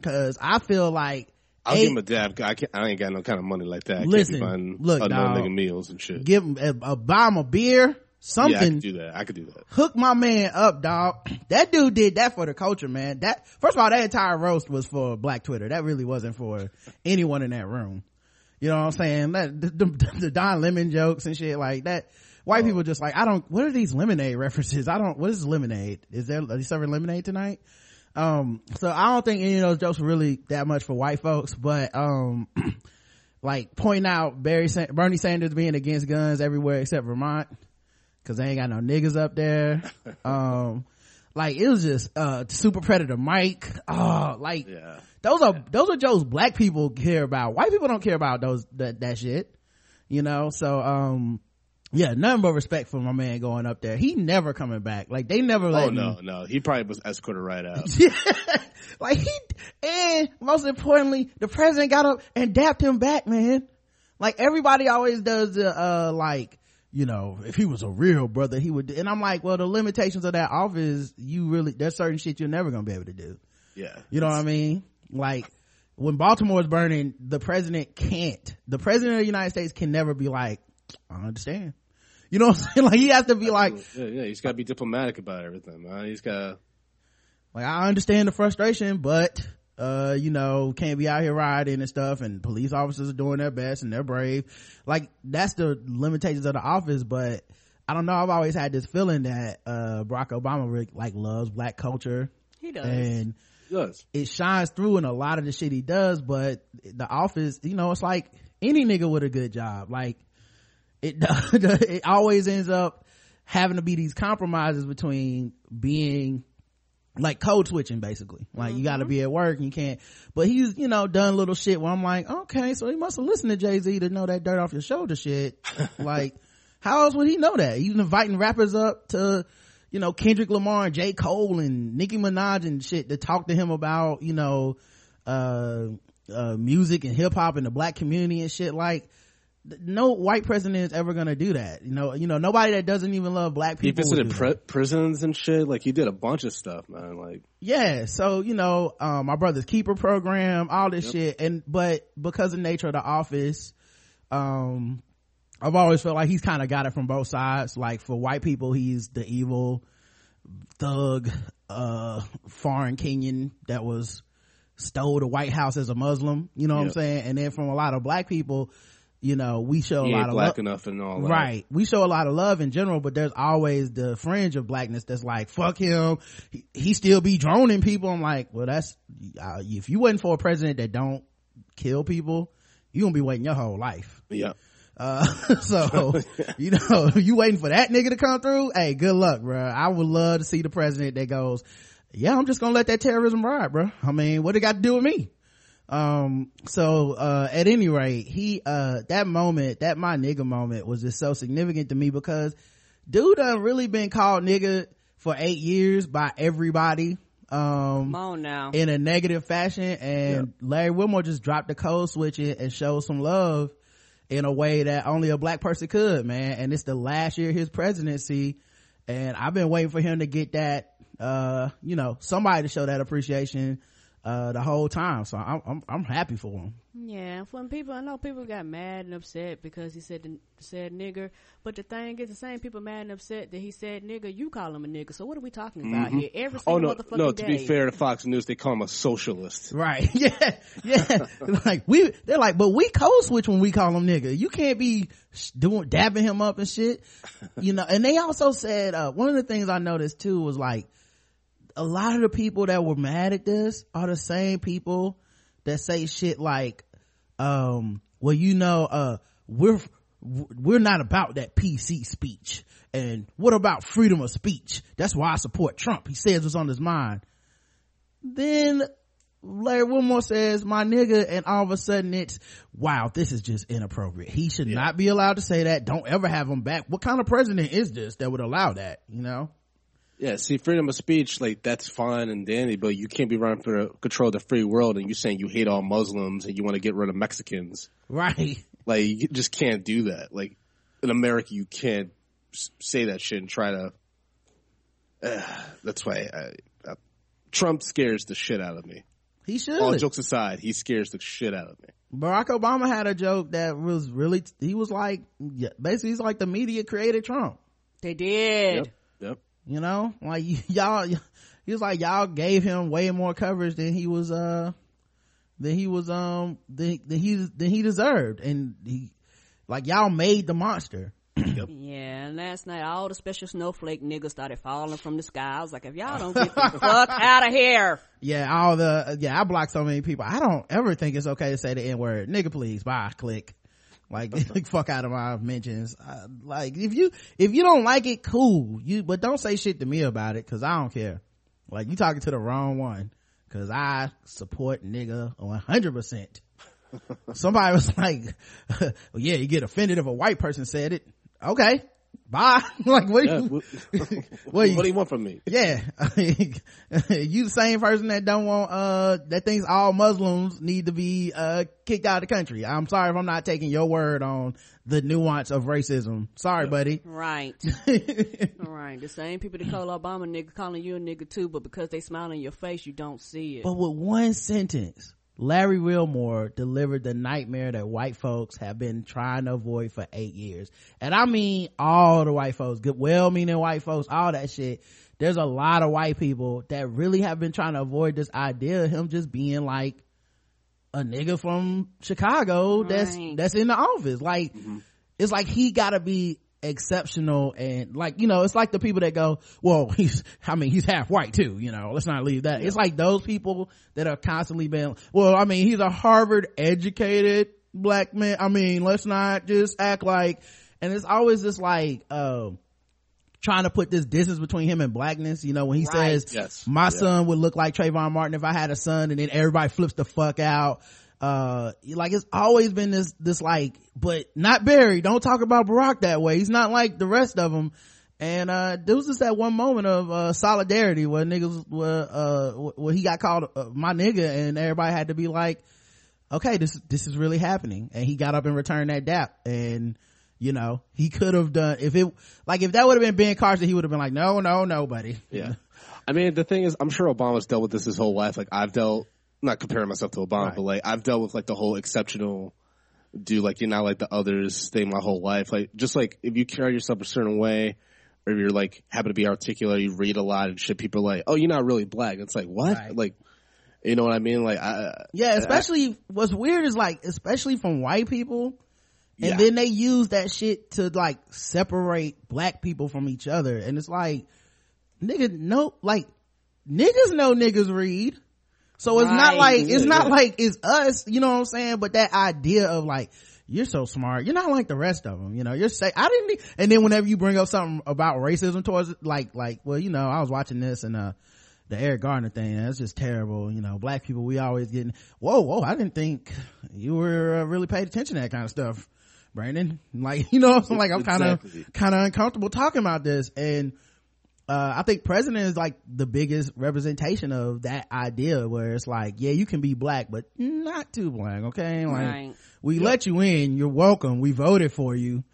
Cause I feel like, I'll eight- give him a dab. I, can't, I ain't got no kind of money like that. I Listen, can't be look, dog. nigga meals and shit. give him, a, a, buy him a beer, yeah, I something. could do that. I could do that. hook my man up, dog. *clears throat* That dude did that for the culture, man. That first of all, that entire roast was for Black Twitter. That really wasn't for anyone in that room. You know what I'm saying? That *laughs* the, the, the Don Lemon jokes and shit like that. White oh. people just like I don't. What are these lemonade references? I don't. What is lemonade? Is there are serving lemonade tonight? Um. So I don't think any of those jokes were really that much for white folks, but um. *clears throat* Like point out Barry Sa- Bernie Sanders being against guns everywhere except Vermont because they ain't got no niggas up there. *laughs* um, like it was just uh super predator Mike. Oh, like Yeah. those are those are jokes black people care about. White people don't care about those that that shit. You know, so um yeah, nothing but respect for my man going up there. He never coming back. Like they never let Oh him- no, no. He probably was escorted right out. *laughs* like he and most importantly, the president got up and dapped him back, man. Like everybody always does the uh like you know, if he was a real brother, he would. And I'm like, well, the limitations of that office, you really, there's certain shit you're never gonna be able to do. Yeah. You know what I mean? Like when Baltimore's burning, the president can't. The president of the United States can never be like, I understand. You know what I'm saying? *laughs* Like he has to be like, Yeah, yeah. He's got to be diplomatic about everything, man. He's got. like I understand the frustration, but uh, you know, can't be out here riding and stuff and police officers are doing their best and they're brave. Like that's the limitations of the office, but I don't know. I've always had this feeling that uh Barack Obama really, like loves black culture He does. and He does. it shines through in a lot of the shit he does, but the office, you know, it's like any nigga with a good job. Like it, *laughs* it always ends up having to be these compromises between being like code switching basically. Like you gotta be at work and you can't, but he's, you know, done little shit where I'm like, okay, so he must have listened to Jay-Z to know that dirt off your shoulder shit. *laughs* like, how else would he know that? He's inviting rappers up to, you know, Kendrick Lamar and J. Cole and Nicki Minaj and shit to talk to him about, you know, uh, uh, music and hip hop and the black community and shit. Like, no white president is ever gonna do that. You know, you know, nobody that doesn't even love black people. He visited that. prisons and shit. Like he did a bunch of stuff, man. Like Yeah, so you know, um, my brother's keeper program, all this shit, and but because of the nature of the office, um, I've always felt like he's kind of got it from both sides. Like for white people, he's the evil thug, uh, foreign Kenyan that was stole the White House as a Muslim. You know what I'm saying? And then from a lot of black people, you know, we show he a lot of black lo- enough and all that. Right. We show a lot of love in general, but there's always the fringe of blackness that's like, fuck him. He, he still be droning people. I'm like, well, that's, uh, if you wasn't for a president that don't kill people, you gonna be waiting your whole life. Yeah. Uh, *laughs* so, *laughs* you know, you waiting for that nigga to come through? Hey, good luck, bro. I would love to see the president that goes, yeah, I'm just gonna let that terrorism ride, bro. I mean, what it got to do with me? Um, so, uh, at any rate, he, uh, that moment, that my nigga moment was just so significant to me because dude done really been called nigga for eight years by everybody. Um, Come on now. in a negative fashion and larry wilmore just dropped the code switch and and showed some love in a way that only a black person could man and it's the last year of his presidency and i've been waiting for him to get that uh you know somebody to show that appreciation uh, the whole time. So I'm, I'm, I'm happy for him. Yeah, when people, I know people got mad and upset because he said the, said nigger, but the thing is, the same people mad and upset that he said nigger, you call him a nigger. So what are we talking about here? Every Oh single no, motherfucking no. day. To be fair to Fox News, they call him a socialist. Right. *laughs* Yeah. Yeah. *laughs* like we, they're like, but we code switch when we call him nigga. You can't be doing, dabbing him up and shit. You know, and they also said, uh, one of the things I noticed too was like, a lot of the people that were mad at this are the same people that say shit like, um, well, you know, uh, we're, we're not about that PC speech. And what about freedom of speech? That's why I support Trump. He says what's on his mind. Then Larry Wilmore says, my nigga, and all of a sudden it's, wow, this is just inappropriate. He should not be allowed to say that. Don't ever have him back. What kind of president is this that would allow that, you know? Yeah, see, freedom of speech, like that's fine and dandy, but you can't be running for the control of the free world and you're saying you hate all Muslims and you want to get rid of Mexicans. Right. Like, you just can't do that. Like, in America, you can't say that shit and try to. Uh, *sighs* that's why I, I, Trump scares the shit out of me. He should. All jokes aside, he scares the shit out of me. Barack Obama had a joke that was really, he was like, basically he's like the media created Trump. They did. Yep. Yep. You know, like *laughs* y'all, he was like y'all gave him way more coverage than he was, uh, than he was, um, than, than he, than he deserved. And he, like y'all made the monster. *clears throat* Yeah, and last night all the special snowflake niggas started falling from the sky. I was like, if y'all don't get the *laughs* fuck out of here. Yeah, all the, yeah, I block so many people. I don't ever think it's okay to say the N word. Nigga, please, bye, click. *laughs* Like, fuck out of my mentions. Uh, like, if you, if you don't like it, cool. You, but don't say shit to me about it, cause I don't care. Like, you talking to the wrong one. Cause I support nigga 100%. *laughs* Somebody was like, well, *laughs* yeah, you get offended if a white person said it. Okay. Bye. *laughs* like, what do Yeah, you, what, *laughs* what do you- what do you want from me? yeah *laughs* you the same person that don't want uh that thinks all muslims need to be uh kicked out of the country i'm sorry if i'm not taking your word on the nuance of racism sorry buddy Right. right. The same people that call Obama nigga calling you a nigga too, but because they smile in your face, you don't see it. but with one sentence larry wilmore delivered the nightmare that white folks have been trying to avoid for eight years and i mean all the white folks good well-meaning white folks all that shit there's a lot of white people that really have been trying to avoid this idea of him just being like a nigga from Chicago that's Right. that's in the office. Like mm-hmm. it's like he gotta be exceptional and like, you know, it's like the people that go, well, *laughs* he's I mean, he's half white too, you know, let's not leave that. It's like those people that are constantly been well, I mean, he's a Harvard educated black man. I mean, let's not just act like and it's always just like um trying to put this distance between him and blackness. You know, when he Right. says, Yes. my Yeah. son would look like Trayvon Martin if I had a son and then everybody flips the fuck out. Uh, like it's always been this, this like, but not Barry. Don't talk about Barack that way. He's not like the rest of them. And, uh, there was just that one moment of, uh, solidarity where niggas were, uh, where he got called, uh, my nigga and everybody had to be like, okay, this, this is really happening. And he got up and returned that dap. And, you know, he could have done, if it, like if that would have been Ben Carson, he would have been like, no, no, no, buddy. Yeah. I mean, the thing is, I'm sure Obama's dealt with this his whole life. Like I've dealt, not comparing myself to Obama, Right. but like I've dealt with like the whole exceptional dude, like you're not like the others thing my whole life. Like just like if you carry yourself a certain way, or if you're like happen to be articulate, you read a lot and shit. People are like, oh, you're not really black. It's like what? Right. Like, you know what I mean? Like, I, Yeah, especially what's weird is like, especially from white people. And Yeah. then they use that shit to like separate black people from each other. And it's like, nigga, no, like, niggas know niggas read. So it's not like, it's not like it's us, you know what I'm saying? But that idea of like, you're so smart. You're not like the rest of them. You know, you're say, I didn't, e-" and then whenever you bring up something about racism towards, like, like, well, you know, I was watching this and, uh, the Eric Garner thing, that's just terrible. You know, black people, we always getting, whoa, whoa, I didn't think you were uh, really paid attention to that kind of stuff, Brandon. Like, *laughs* you know, I'm like, I'm kind of, Exactly. kind of uncomfortable talking about this. And, uh, I think president is like the biggest representation of that idea where it's like, yeah, you can be black, but not too black, okay? Like, Right. we let you in, you're welcome, we voted for you.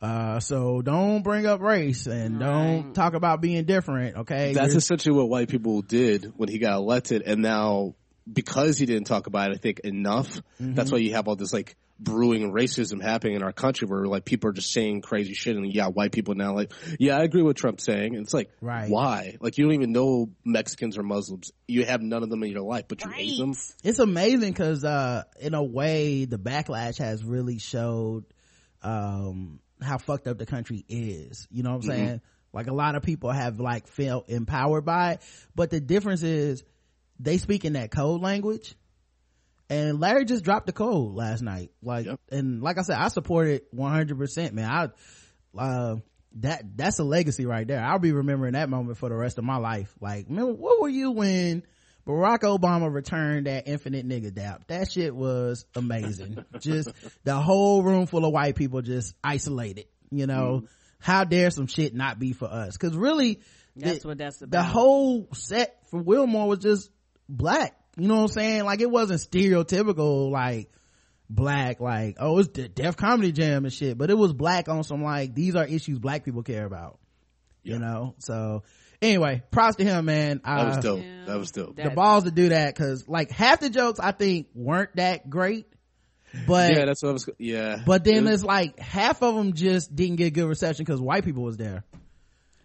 Uh, so don't bring up race and don't talk about being different, okay? that's You're- essentially what white people did when he got elected, and now because he didn't talk about it, I think enough. That's why you have all this like brewing racism happening in our country where like people are just saying crazy shit and yeah, white people now like, yeah, I agree with Trump saying. And it's like, Right. why? Like you don't even know Mexicans or Muslims. You have none of them in your life, but you hate them. it's amazing because uh in a way the backlash has really showed um how fucked up the country is you know what i'm saying like a lot of people have like felt empowered by it but the difference is they speak in that code language and larry just dropped the code last night like Yep. and like i said i support it 100% man i uh that that's a legacy right there i'll be remembering that moment for the rest of my life like man what were you when Barack Obama returned that infinite nigga dap. That shit was amazing. *laughs* just the whole room full of white people just isolated. You know, how dare some shit not be for us? Cause really, That's the, what that's the whole set for Wilmore was just black. You know what I'm saying? Like it wasn't stereotypical like black, like, oh, it's the Def Comedy Jam and shit, but it was black on some like, these are issues black people care about. You know? So anyway, props to him, man. That was Uh, dope. Yeah. That was dope. the That- balls to do that because like half the jokes I think weren't that great, but yeah, that's what I was, yeah. but then It was- it's like half of them just didn't get good reception because white people was there.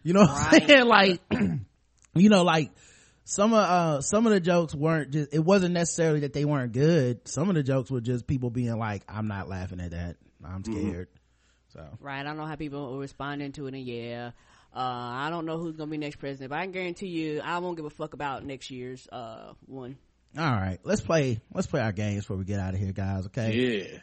You know what I'm saying? *laughs* Like, *clears throat* you know, like some of uh some of the jokes weren't just. It wasn't necessarily that they weren't good. Some of the jokes were just people being like, "I'm not laughing at that. I'm scared." So Right. I don't know how people are responding to it, and yeah. Uh, I don't know who's gonna be next president, but I can guarantee you, I won't give a fuck about next year's uh one. all right, let's play. Let's play our games before we get out of here, guys. Okay.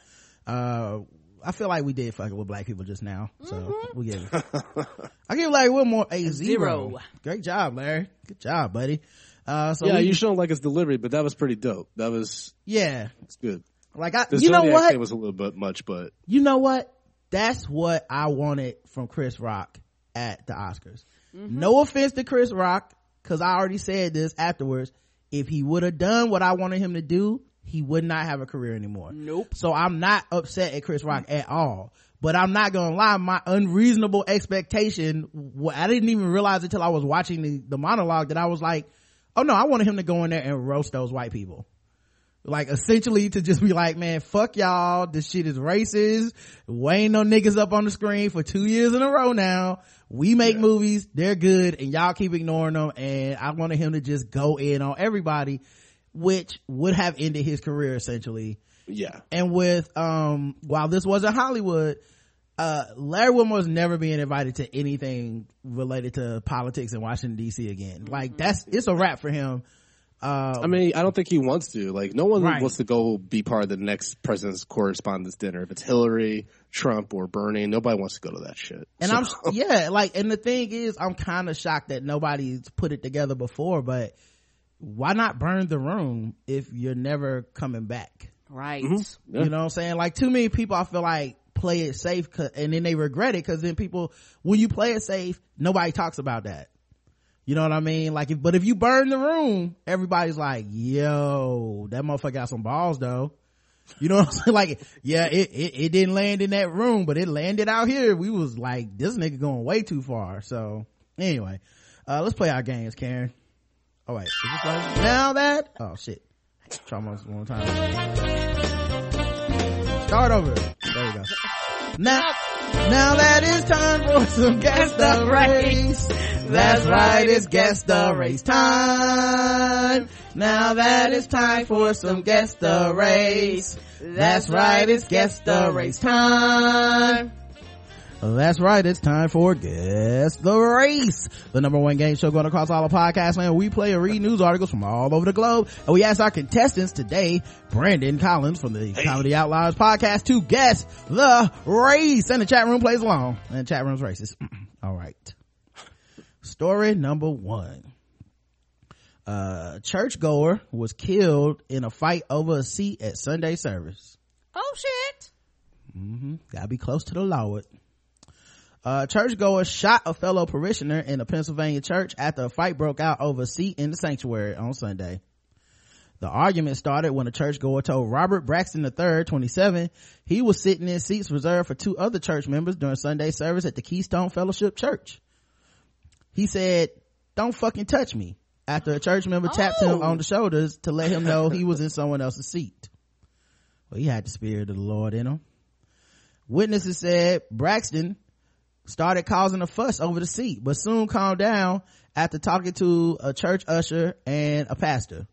yeah. uh I feel like we did fucking with black people just now, so Mm-hmm. we give. It. *laughs* I give Larry Wilmore a zero. zero. Great job, Larry. Good job, buddy. Uh, so yeah, we- you shouldn't like his delivery, but that was pretty dope. That was, yeah, it's good. like I, The you know what, thing was a little bit much, but you know what? That's what I wanted from Chris Rock at the Oscars. Mm-hmm. No offense to Chris Rock, cause I already said this afterwards. If he would have done what I wanted him to do, he would not have a career anymore. Nope. So I'm not upset at Chris Rock at all. But I'm not gonna lie, my unreasonable expectation, I didn't even realize until I was watching the, the monologue that I was like, oh no, I wanted him to go in there and roast those white people. Like essentially to just be like, man, fuck y'all. This shit is racist. We ain't no niggas up on the screen for two years in a row now. We make movies. They're good and y'all keep ignoring them. And I wanted him to just go in on everybody, which would have ended his career essentially yeah. and with um while this wasn't hollywood uh larry wilmore's never being invited to anything related to politics in washington dc again like that's it's a wrap for him uh I mean, I don't think he wants to. Like, no one Right. wants to go be part of the next president's correspondence dinner. If it's Hillary, Trump, or Bernie, nobody wants to go to that shit. and So- i'm yeah like and the thing is i'm kind of shocked that nobody's put it together before but why not burn the room if you're never coming back Right. Yeah. You know what I'm saying? Like too many people, I feel like play it safe and then they regret it because then people, when you play it safe, nobody talks about that. You know what I mean? Like if, but if you burn the room, everybody's like, yo, that motherfucker got some balls though. You know *laughs* what I'm saying? Like, yeah, it, it, it didn't land in that room, but it landed out here. We was like, this nigga going way too far. So anyway, uh, let's play our games, Karen. This right? now that? Oh shit. Try one one time. Start over. There we go. Now, now that it's time for some guess the race. That's right, it's guess the race time. Now that it's time for some guess the race. That's right, it's guess the race time. That's right, it's time for Guess the Race, the number one game show going across all of podcast land. We play and read news articles from all over the globe, and we ask our contestants today, Brandon Collins from the Comedy Outliers podcast, to guess the race. And the chat room plays along, and the chat room's racist. *clears throat* all right. Story number one. Uh, churchgoer was killed in a fight over a seat at Sunday service. Oh shit. Gotta be close to the Lord. Uh, churchgoer shot a fellow parishioner in a Pennsylvania church after a fight broke out over a seat in the sanctuary on Sunday. The argument started when a churchgoer told Robert Braxton III, 27, he was sitting in seats reserved for two other church members during Sunday service at the Keystone Fellowship Church. He said, don't fucking touch me after a church member tapped him Oh. on the shoulders to let him know he was in *laughs* someone else's seat. Well, he had the spirit of the Lord in him. Witnesses said Braxton started causing a fuss over the seat, but soon calmed down after talking to a church usher and a pastor.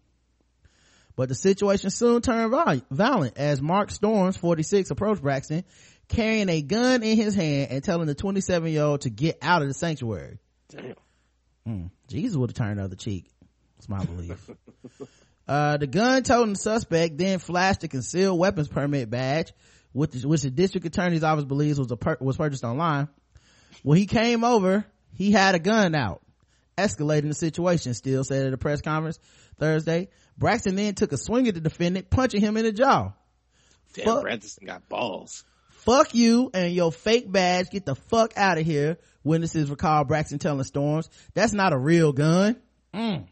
But the situation soon turned violent as Mark Storms, 46, approached Braxton carrying a gun in his hand and telling the 27 year old to get out of the sanctuary. Damn. Mm, Jesus would have turned the other cheek. That's my belief. *laughs* uh, the gun toting suspect then flashed a concealed weapons permit badge, which, which the district attorney's office believes was a per- was purchased online. When he came over, he had a gun out, escalating the situation. Steele said at a press conference Thursday. Braxton then took a swing at the defendant, punching him in the jaw. Damn, Fuck. Branson got balls. Fuck you and your fake badge. Get the fuck out of here. Witnesses recall Braxton telling Storms, that's not a real gun. Mm.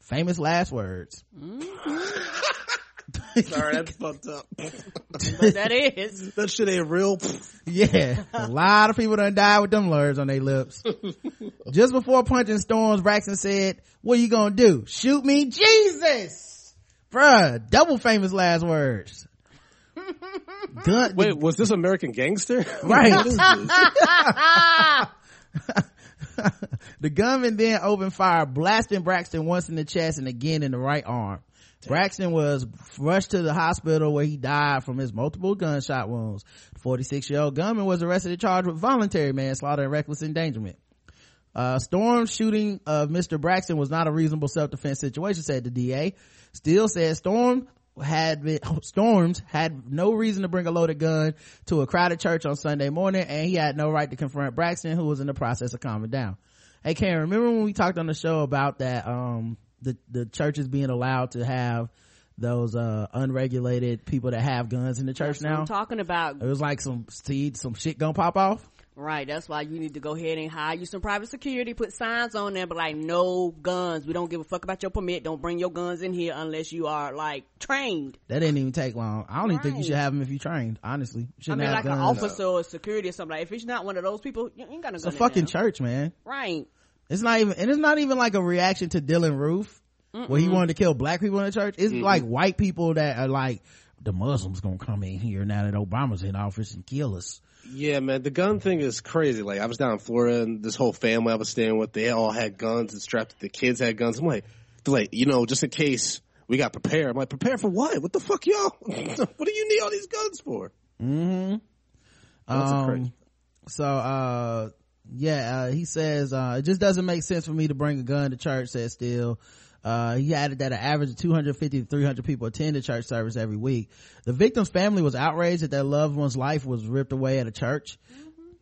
Famous last words. *laughs* Sorry, that's fucked up. But that is. *laughs* that shit ain't real. Yeah. A lot of people done died with them words on their lips. Just before punching Storms, Braxton said, what you gonna do? Shoot me? Jesus! Bruh, double famous last words. Gun, Wait, was this American Gangster? *laughs* Right. What is this? the gunman then opened fire, blasting Braxton once in the chest and again in the right arm. Braxton was rushed to the hospital where he died from his multiple gunshot wounds. The 46 year old gunman was arrested and charged with voluntary manslaughter and reckless endangerment. Uh, shooting of Mr. Braxton was not a reasonable self-defense situation, said the DA. Steele said Storm had been, *laughs* Storms had no reason to bring a loaded gun to a crowded church on Sunday morning and he had no right to confront Braxton who was in the process of calming down. Hey Karen, remember when we talked on the show about that, um, the, the churches being allowed to have those, uh, unregulated people that have guns in the church That's what now? I'm talking about. It was like some seed, some shit gonna pop off. Right, that's why you need to go ahead and hire you some private security, put signs on there, but like no guns. We don't give a fuck about your permit. Don't bring your guns in here unless you are like trained. That didn't even take long. I don't even think you should have them if you trained. Honestly, you I mean, like an officer or security or something. Like if it's not one of those people, you ain't got no It's a fucking church, man. Right. It's not even, and it's not even like a reaction to Dylann Roof, where he wanted to kill black people in the church. It's like white people that are like, the Muslims gonna come in here now that Obama's in office and kill us. Yeah, man, the gun thing is crazy. Like, I was down in Florida and this whole family I was staying with, they all had guns and strapped, the kids had guns. I'm like, they're like, you know, just in case we got prepared. I'm like, prepare for what? What the fuck, y'all? *laughs* what do you need all these guns for? Mm-hmm. That's Um, crazy. so, uh, yeah, uh, he says, uh, it just doesn't make sense for me to bring a gun to church, says Steele. Uh, he added that an average of 250 to 300 people attend the church service every week. The victim's family was outraged that their loved one's life was ripped away at a church.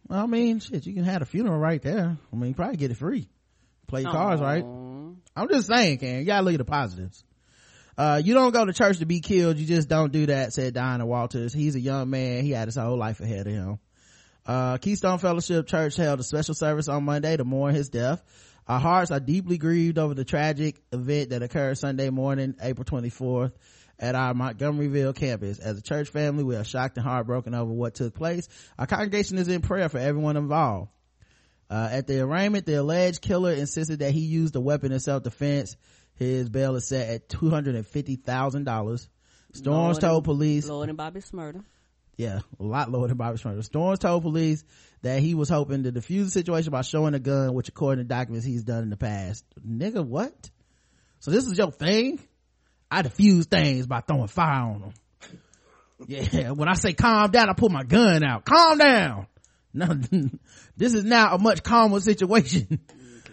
Well, I mean, shit, you can have a funeral right there. I mean, you probably get it free. Play your cards, right? I'm just saying, Ken, you gotta look at the positives. Uh, you don't go to church to be killed. You just don't do that, said Diana Walters. He's a young man. He had his whole life ahead of him. Uh, Keystone Fellowship Church held a special service on Monday to mourn his death. Our hearts are deeply grieved over the tragic event that occurred Sunday morning, April 24th at our Montgomeryville campus. As a church family, we are shocked and heartbroken over what took place. Our congregation is in prayer for everyone involved. Uh, at the arraignment, the alleged killer insisted that he used a weapon in self-defense. His bail is set at $250,000. Storms Lord told police Lord and Bobby. Yeah, a lot lower than Bobby Shmurda. Storms told police that he was hoping to defuse the situation by showing a gun, which according to documents he's done in the past. Nigga, what? So this is your thing? I defuse things by throwing fire on them. Yeah, when I say calm down, I pull my gun out. Calm down. No, *laughs* this is now a much calmer situation.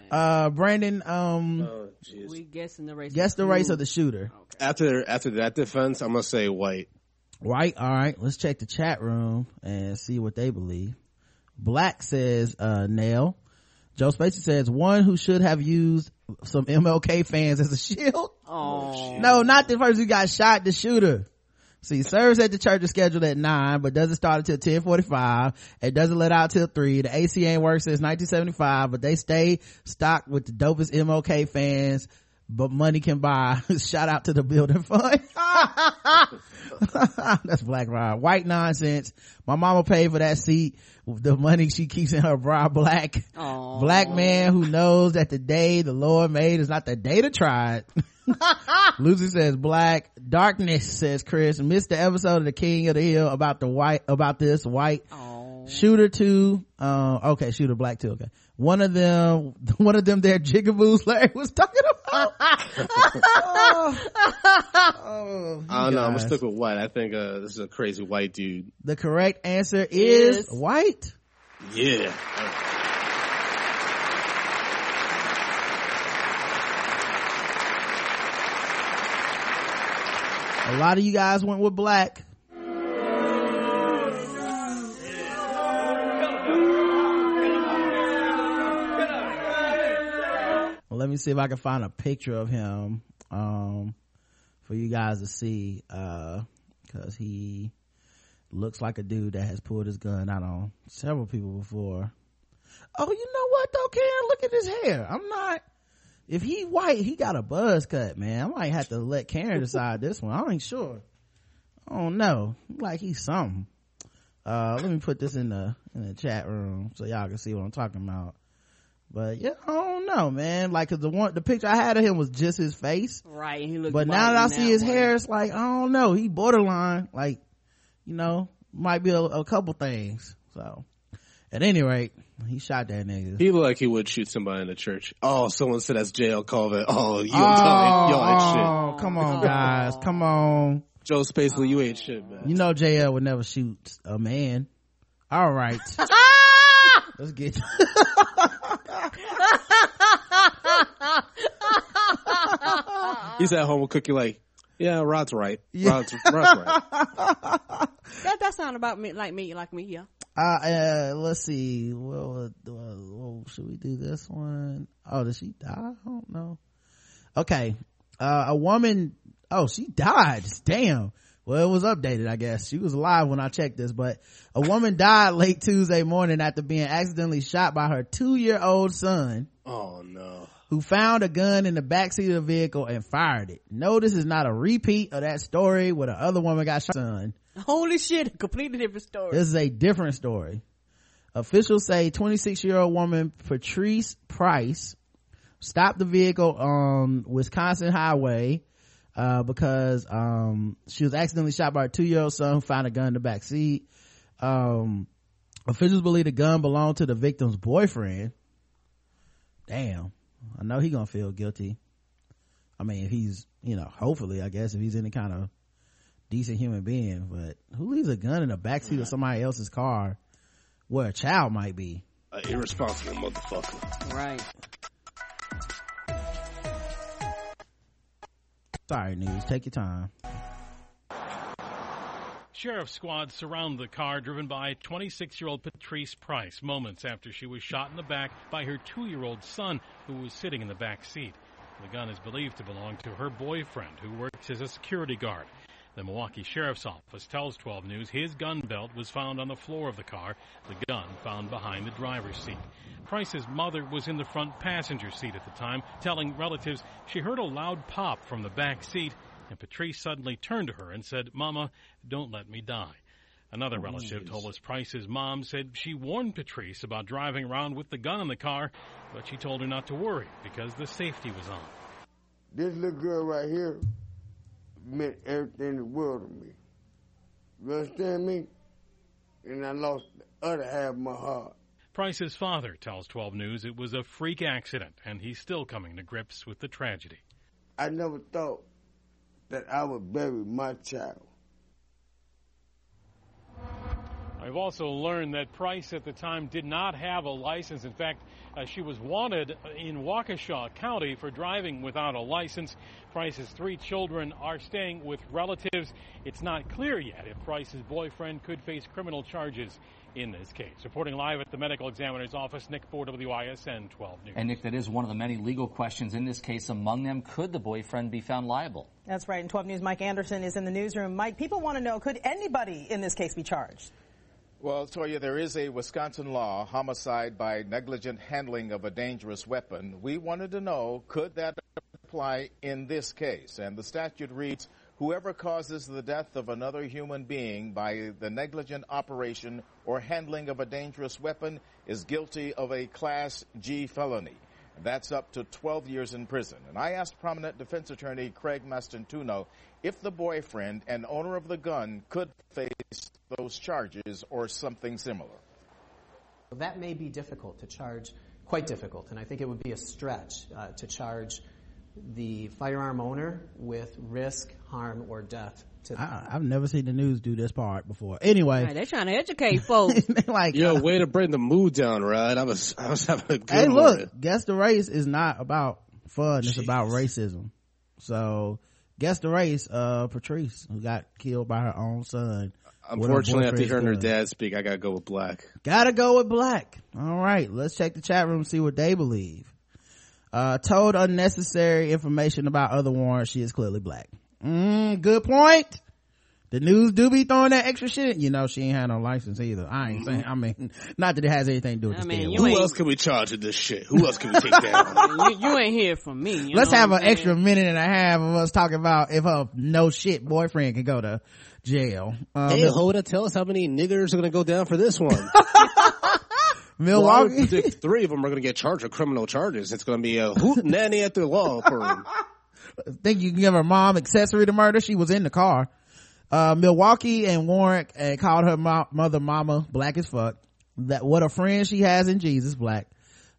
Uh, Brandon, um, Oh. We guessing the race. guess the race of the shooter. After, after that defense, I'm gonna say white. White, all right. Let's check the chat room and see what they believe. Black says, uh, nail. Joe Spacey says, one who should have used some MLK fans as a shield. Oh, No, not the person who got shot, the shooter. See, service at the church is scheduled at 9, but doesn't start until 1045. It doesn't let out till 3. The AC ain't worked since 1975, but they stay stocked with the dopest MLK fans but money can buy. *laughs* Shout out to the building fund. *laughs* That's black ride. White nonsense. My mama paid for that seat. With the money she keeps in her bra black. Aww. Black man who knows that the day the Lord made is not the day to try it. *laughs* Lucy says black. Darkness says Chris. Missed the episode of the King of the Hill about the white, about this white. Aww. Shooter two, uh, okay, shooter black two, okay. One of them, *laughs* one of them there jigaboos Larry *laughs* was talking about. oh, *laughs* oh, I don't know. I'm stuck with white. I think uh, this is a crazy white dude. The correct answer is, Is- white. Yeah. A lot of you guys went with black. Let me see if I can find a picture of him, um, for you guys to see, uh, cause he looks like a dude that has pulled his gun out on several people before. Oh, you know what though, Karen? Look at his hair. I'm not, if he white, he got a buzz cut, man. I might have to let Karen *laughs* decide this one. I ain't sure. I don't know. Like he's something. Uh, let me put this in the, in the chat room so y'all can see what I'm talking about. But yeah, I don't know, man. Like, cause the one, the picture I had of him was just his face. Right, he looks But now that I in see his one. hair, it's like, I don't know. He borderline, like, you know, might be a, a couple things. So, at any rate, he shot that nigga. He looked like he would shoot somebody in the church. Oh, someone said that's JL Colvin. Oh, you oh, don't tell me. Yo, ain't shit. oh, come on, guys. Come on. Joe Spacely, you ain't shit, man. You know JL would never shoot a man. All right. *laughs* Let's get *laughs* He's at home with Cookie like, yeah, Rod's right. Yeah. Rod's, Rod's right. *laughs* That that sound about me like me, like me, yeah. uh, uh let's see. Well, uh, well, should we do this one? Oh, did she die? I don't know. Okay. Uh, a woman, oh, she died. Damn. Well, it was updated, I guess. She was alive when I checked this, but a woman died late Tuesday morning after being accidentally shot by her two year old son. Oh, no. Who found a gun in the backseat of the vehicle and fired it. No, this is not a repeat of that story where the other woman got shot. Son. Holy shit, a completely different story. This is a different story. Officials say 26 year old woman Patrice Price stopped the vehicle on Wisconsin highway, uh, because, um, she was accidentally shot by her two year old son who found a gun in the back seat. Um, officials believe the gun belonged to the victim's boyfriend. Damn. I know he gonna feel guilty. I mean, if he's, you know, hopefully, I guess, if he's any kind of decent human being, but who leaves a gun in the backseat of somebody else's car where a child might be? An irresponsible motherfucker. Right. Sorry, news. Take your time. Sheriff squads surround the car driven by 26 year old Patrice Price moments after she was shot in the back by her two year old son who was sitting in the back seat. The gun is believed to belong to her boyfriend who works as a security guard. The Milwaukee Sheriff's Office tells 12 News his gun belt was found on the floor of the car, the gun found behind the driver's seat. Price's mother was in the front passenger seat at the time, telling relatives she heard a loud pop from the back seat and Patrice suddenly turned to her and said, Mama, don't let me die. Another oh, relative told us Price's mom said she warned Patrice about driving around with the gun in the car, but she told her not to worry because the safety was on. This little girl right here meant everything in the world to me. You understand me? And I lost the other half of my heart. Price's father tells 12 News it was a freak accident and he's still coming to grips with the tragedy. I never thought that I would bury my child. I've also learned that Price at the time did not have a license. In fact, uh, she was wanted in Waukesha County for driving without a license. Price's three children are staying with relatives. It's not clear yet if Price's boyfriend could face criminal charges in this case. Reporting live at the medical examiner's office, Nick Ford, WISN 12 News. And Nick, that is one of the many legal questions in this case. Among them, could the boyfriend be found liable? That's right. And 12 News Mike Anderson is in the newsroom. Mike, people want to know, could anybody in this case be charged? Well, Toya, there is a Wisconsin law, homicide by negligent handling of a dangerous weapon. We wanted to know, could that apply in this case. And the statute reads, whoever causes the death of another human being by the negligent operation or handling of a dangerous weapon is guilty of a Class G felony. That's up to 12 years in prison. And I asked prominent defense attorney Craig Mastantuono if the boyfriend and owner of the gun could face those charges or something similar. That may be difficult to charge, quite difficult, and I think it would be a stretch uh, to charge the firearm owner with risk, harm, or death. To I, have never seen the news do this part before. Anyway, right, they're trying to educate *laughs* folks. like, yo, way to bring the mood down, right? I was, I was having a good. Hey, look, morning. guess the race is not about fun; Jeez. it's about racism. So, guess the race, uh, Patrice, who got killed by her own son. Unfortunately, after hearing her dad speak, I gotta go with black. Gotta go with black. All right, let's check the chat room, see what they believe. Uh, told unnecessary information about other warrants. She is clearly black. Mm, good point. The news do be throwing that extra shit. You know, she ain't had no license either. I ain't saying, I mean, *laughs* not that it has anything to do with I mean, Who else can we charge with this shit? Who else can we take down? *laughs* you, you, ain't here for me. Let's have an extra minute and a half of us talking about if her no shit boyfriend can go to jail. Um, hey, Hoda, tell us how many niggers are going to go down for this one. *laughs* Milwaukee. Well, three of them are going to get charged with criminal charges. It's going to be a hoot nanny at the law firm. *laughs* Think you can give her mom accessory to murder? She was in the car. Uh, Milwaukee and Warren and called her mo- mother mama black as fuck. That what a friend she has in Jesus black.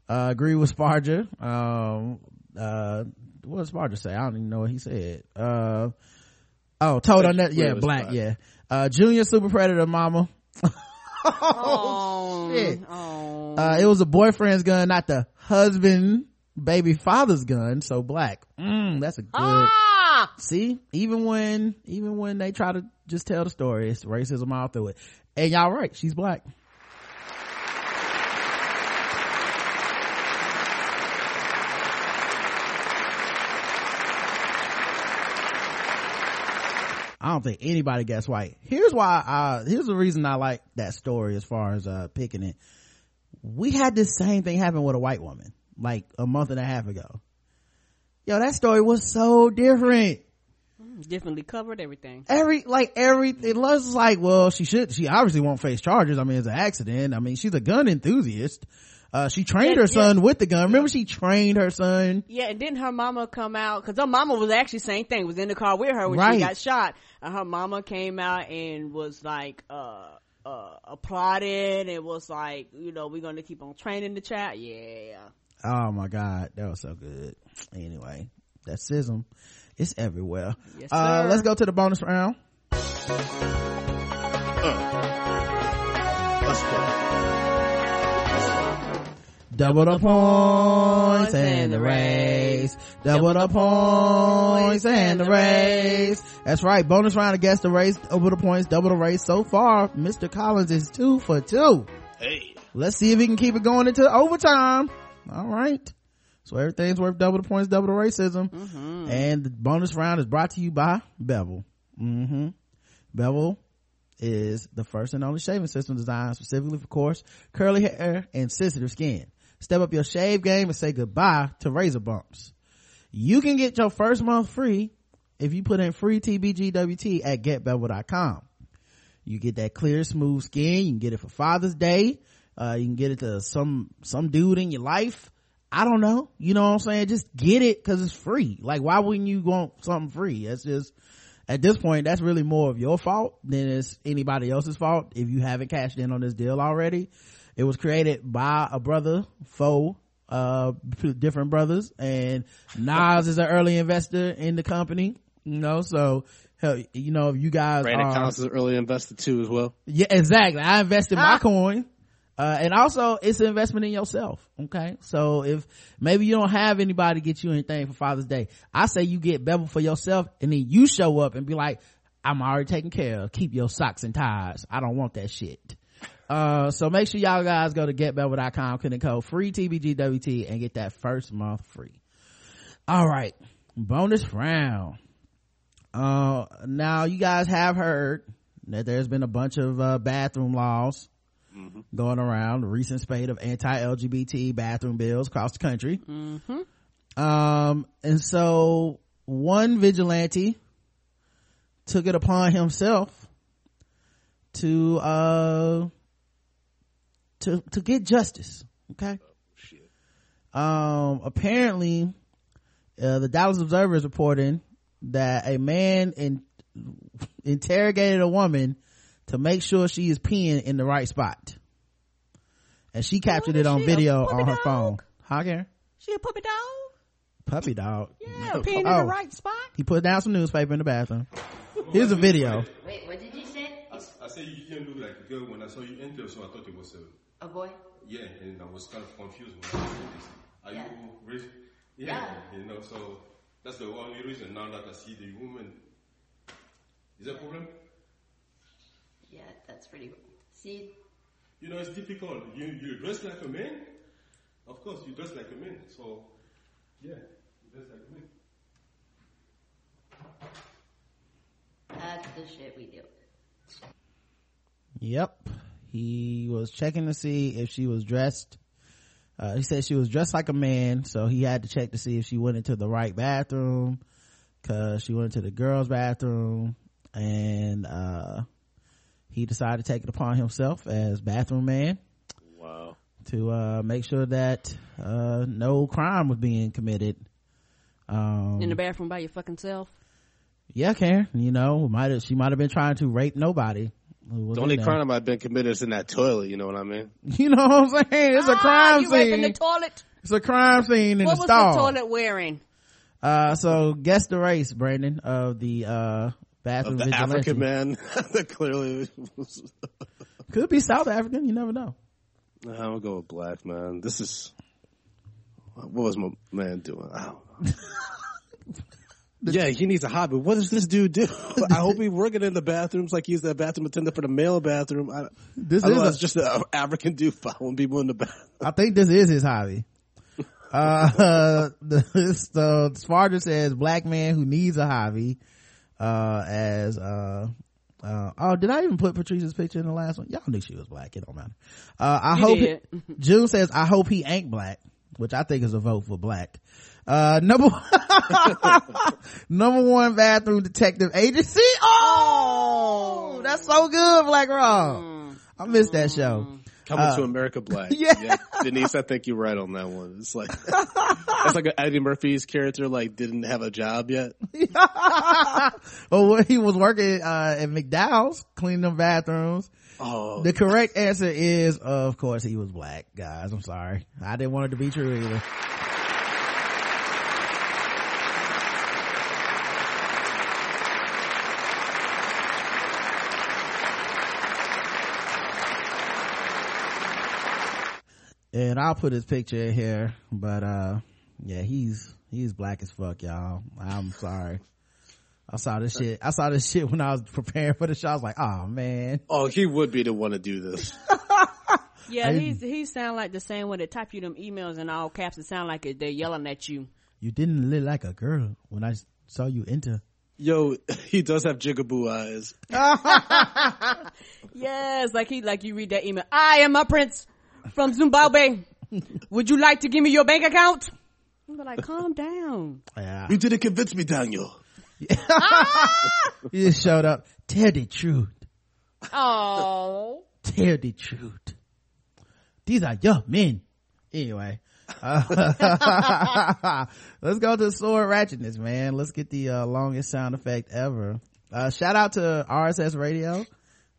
Uh, agree with Sparger. Um, uh, what did Sparger say? I don't even know what he said. Uh, oh, told on that. Yeah, black. Yeah. Uh, junior super predator mama. *laughs* *laughs* oh, shit. Oh. Uh, it was a boyfriend's gun, not the husband, baby father's gun. So black. Mm, that's a good. Ah! See, even when, even when they try to just tell the story, it's racism all through it. And y'all right, she's black. I don't think anybody gets white. Here's why, uh, here's the reason I like that story as far as, uh, picking it. We had this same thing happen with a white woman, like a month and a half ago. Yo, that story was so different. Differently covered everything. Every, like every, it was like, well, she should, she obviously won't face charges. I mean, it's an accident. I mean, she's a gun enthusiast. Uh, she trained yeah, her son yeah. with the gun. Remember she trained her son? Yeah, and didn't her mama come out? Cause her mama was actually same thing, was in the car with her when right. she got shot. And her mama came out and was like, uh, uh, applauded and was like, you know, we're going to keep on training the child. Yeah. Oh my God. That was so good. Anyway, that sism. It's everywhere. Yes, uh, let's go to the bonus round. Uh, let's go. Double the points and the race. Double the points and the race. That's right. Bonus round against the race. Double the points, double the race. So far, Mr. Collins is two for two. Hey. Let's see if he can keep it going into overtime. All right. So everything's worth double the points, double the racism. Mm-hmm. And the bonus round is brought to you by Bevel. Mm-hmm. Bevel is the first and only shaving system designed specifically for coarse, curly hair and sensitive skin. Step up your shave game and say goodbye to razor bumps. You can get your first month free if you put in free TBGWT at getbevel.com. You get that clear, smooth skin. You can get it for Father's Day. Uh, you can get it to some, some dude in your life. I don't know. You know what I'm saying? Just get it cause it's free. Like, why wouldn't you want something free? That's just, at this point, that's really more of your fault than it's anybody else's fault if you haven't cashed in on this deal already. It was created by a brother, foe, uh, different brothers, and Nas is an early investor in the company. You know, so hell, you know, if you guys Brandon are, Collins is an early investor too, as well. Yeah, exactly. I invested ah. my coin. Uh, and also it's an investment in yourself. Okay. So if maybe you don't have anybody get you anything for Father's Day, I say you get Bevel for yourself and then you show up and be like, I'm already taken care of. Keep your socks and ties. I don't want that shit. Uh, so make sure y'all guys go to getbevel.com, click code free TBGWT and get that first month free. All right. Bonus round. Uh, now you guys have heard that there's been a bunch of, uh, bathroom laws mm-hmm. going around, the recent spate of anti-LGBT bathroom bills across the country. Mm-hmm. Um, and so one vigilante took it upon himself to, uh, to, to get justice. Okay. Um, apparently, uh, the Dallas Observer is reporting that a man in, interrogated a woman to make sure she is peeing in the right spot. And she captured it on she, video on her dog? phone. How Karen? She a puppy dog? Puppy dog. Yeah, peeing in Oh. the right spot. He put down some newspaper in the bathroom. Here's a video. Wait, what did you say? I, I said you didn't look like a girl when I saw you enter, so I thought it was a. A boy? Yeah, and I was kind of confused when I saw this. Are Yeah. you raised? Yeah, you know, so that's the only reason now that I see the woman. Is that a problem? Yeah, that's pretty. good. See, You know, it's difficult. You, you dress like a man. Of course, you dress like a man. So, yeah, you dress like a man. that's the shit we do. Yep. He was checking to see if she was dressed. Uh, he said she was dressed like a man, so he had to check to see if she went into the right bathroom, cause she went into the girls' bathroom, and, uh, he decided to take it upon himself as bathroom man Wow. to, uh, make sure that, uh, no crime was being committed. Um, In the bathroom by your fucking self. yeah, Karen, you know, might have, she might have been trying to rape nobody. Who The only there. crime I've been committed is in that toilet. You know what I mean? *laughs* You know what I'm saying? It's a Ah, crime you raping scene. the toilet. It's a crime scene in what the was the toilet wearing? Uh, so guess the race, Brandon, of the, uh, bathroom Of the vigilante. African man *laughs* that clearly was. *laughs* Could be South African, you never know. I'm gonna go with black man. This is what was my man doing? I don't know. Yeah, he needs a hobby. What does this dude do? I hope he's working in the bathrooms like he's the bathroom attendant for the male bathroom. I, This I is a- just an African dude following people in the bathroom. I think this is his hobby. *laughs* Uh, *laughs* the, so Sparta says black man who needs a hobby, uh, as, uh, uh, oh, did I even put Patrice's picture in the last one? Y'all knew she was black. It don't matter. Uh, I You hope, he- June says, I hope he ain't black, which I think is a vote for black. Uh, number, *laughs* number one bathroom detective agency. Oh, that's so good, Black Rob. I missed that show. Coming Uh, to America Black. *laughs* yeah. Denise, I think you're right on that one. It's like it's like Eddie Murphy's character like didn't have a job yet. *laughs* well, he was working uh, at McDowell's cleaning them bathrooms. Oh, The correct answer is, of course, he was black, guys. I'm sorry. I didn't want it to be true either. And I'll put his picture in here, but uh yeah, he's he's black as fuck, y'all. I'm sorry. I saw this shit. I saw this shit when I was preparing for the show. I was like, oh man. oh, he would be the one to do this. *laughs* Yeah, I- he's he sound like the same when they type you them emails in all caps. It sound like it, they're yelling at you. You didn't look like a girl when I saw you enter. Yo, *laughs* he does have jigaboo eyes. *laughs* Yes, like he like you read that email. I am a prince from Zimbabwe. Would you like to give me your bank account? I'm like, calm down. Yeah. You didn't convince me, Daniel. *laughs* you just showed up. Tell the truth. Oh, Tell the truth. These are young men. Anyway. uh, *laughs* let's go to sword ratchetness, man. Let's get the uh, longest sound effect ever. Uh, shout out to RSS Radio.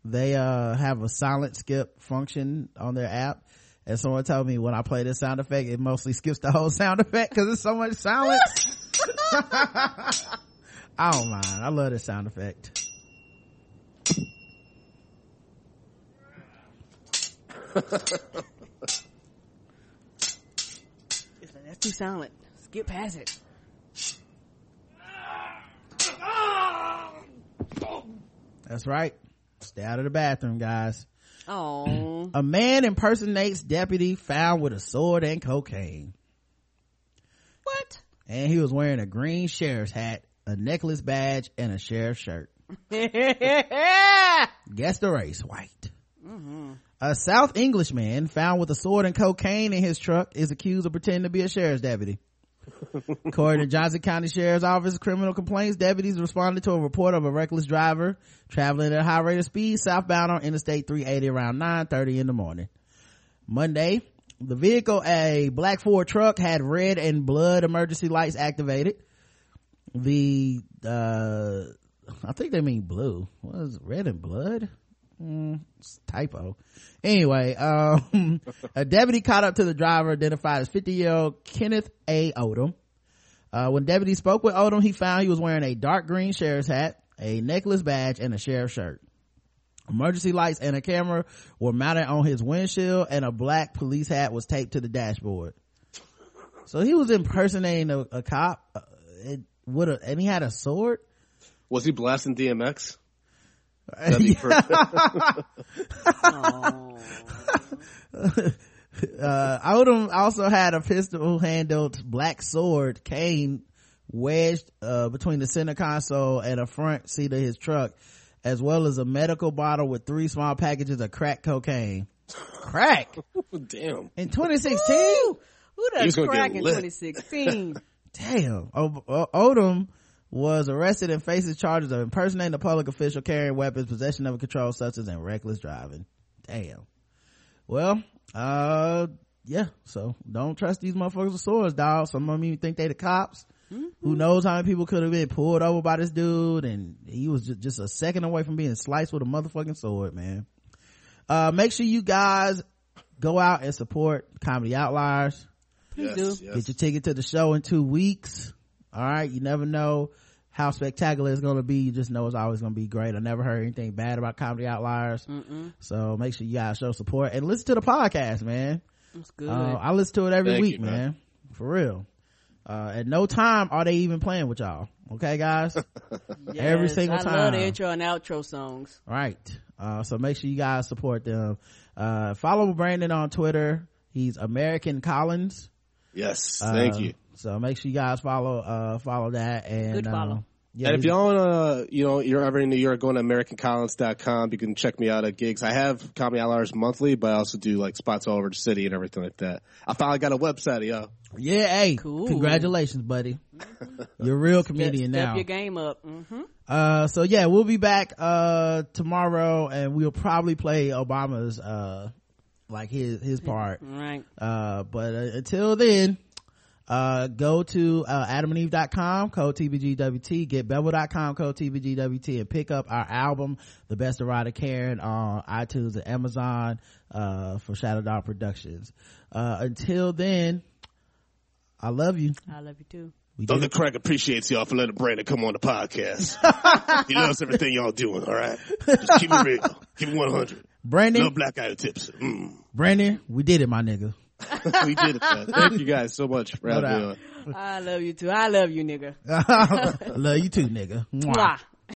They uh, have a silent skip function on their app. And someone told me when I play this sound effect, it mostly skips the whole *laughs* sound effect because there's so much silence. *laughs* I don't mind. I love this sound effect. that's too silent. Skip past it. That's right. Stay out of the bathroom, guys. Oh, A man impersonates deputy found with a sword and cocaine. what? And he was wearing a green sheriff's hat, a necklace badge, and a sheriff's shirt. *laughs* Guess the race, white. Mm-hmm. A South Englishman found with a sword and cocaine in his truck is accused of pretending to be a sheriff's deputy. *laughs* According to Johnson County Sheriff's Office criminal complaints, deputies responded to a report of a reckless driver traveling at a high rate of speed southbound on Interstate 380 around 9.30 in the morning. Monday, the vehicle, a black Ford truck, had red and blood emergency lights activated. The, uh, I think they mean blue. What is it, red and blood? Mm, typo. Anyway, um, *laughs* a deputy caught up to the driver identified as 50 year old Kenneth A. Odom. Uh, when deputy spoke with Odom, he found he was wearing a dark green sheriff's hat, a necklace badge, and a sheriff's shirt. Emergency lights and a camera were mounted on his windshield and a black police hat was taped to the dashboard. So he was impersonating a, a cop uh, it, a, and he had a sword. Was he blasting DMX? *laughs* uh, Odom also had a pistol handled black sword cane wedged uh, between the center console and a front seat of his truck, as well as a medical bottle with three small packages of crack cocaine. Crack? *laughs* Damn. In 2016? Who does crack in 2016? *laughs* Damn. O- O- Odom was arrested and faces charges of impersonating a public official, carrying weapons, possession of a controlled substance, and reckless driving. Damn. Well, uh, yeah. So don't trust these motherfuckers with swords, dog. Some of them even think they the cops. Who knows how many people could have been pulled over by this dude, and he was just, just a second away from being sliced with a motherfucking sword, man. Uh, make sure you guys go out and support Comedy Outliers. Please do. Get your ticket to the show in two weeks. All right. You never know how spectacular it's going to be. You just know it's always going to be great. I never heard anything bad about Comedy Outliers. Mm-mm. So make sure you guys show support and listen to the podcast, man. That's good. Uh, I listen to it every Thank week, you, man. man. For real. Uh, at no time are they even playing with y'all. Okay, guys? *laughs* every Yes, single I time. love the intro and outro songs. Right. Uh, so make sure you guys support them. Uh, follow Brandon on Twitter. He's American Collins. Yes. Thank Uh, you. So make sure you guys follow, uh, follow that and, Good follow. uh, yeah, and if he's- y'all uh you know you're ever in New York, going to AmericanCollins.com. You can check me out at gigs. I have Comedy hours monthly, but I also do like spots all over the city and everything like that. I finally got a website, yo. yeah, hey, Cool. congratulations, buddy. You're a real comedian Step now. your game up. hmm Uh, so yeah, we'll be back, uh, tomorrow and we'll probably play Obama's, uh, like his, his part. Right. Uh, but uh, until then, uh, go to, uh, adamandeve.com, code TBGWT, get bevel.com, code TBGWT, and pick up our album, The Best of Ryder Karen on iTunes and Amazon, uh, for Shadow Dog Productions. Uh, until then, I love you. I love you too. We Thunder did. Craig appreciates y'all for letting Brandon come on the podcast. *laughs* he loves everything y'all doing, all right? Just keep it real. Keep it 100. Brandon, No black eye tips. Mm. Brandon, we did it, my nigga. *laughs* we did it, man. *laughs* Thank you guys so much for No having me on. I love you too. I love you, nigga. *laughs* I love you too, nigga. Mwah. Mwah.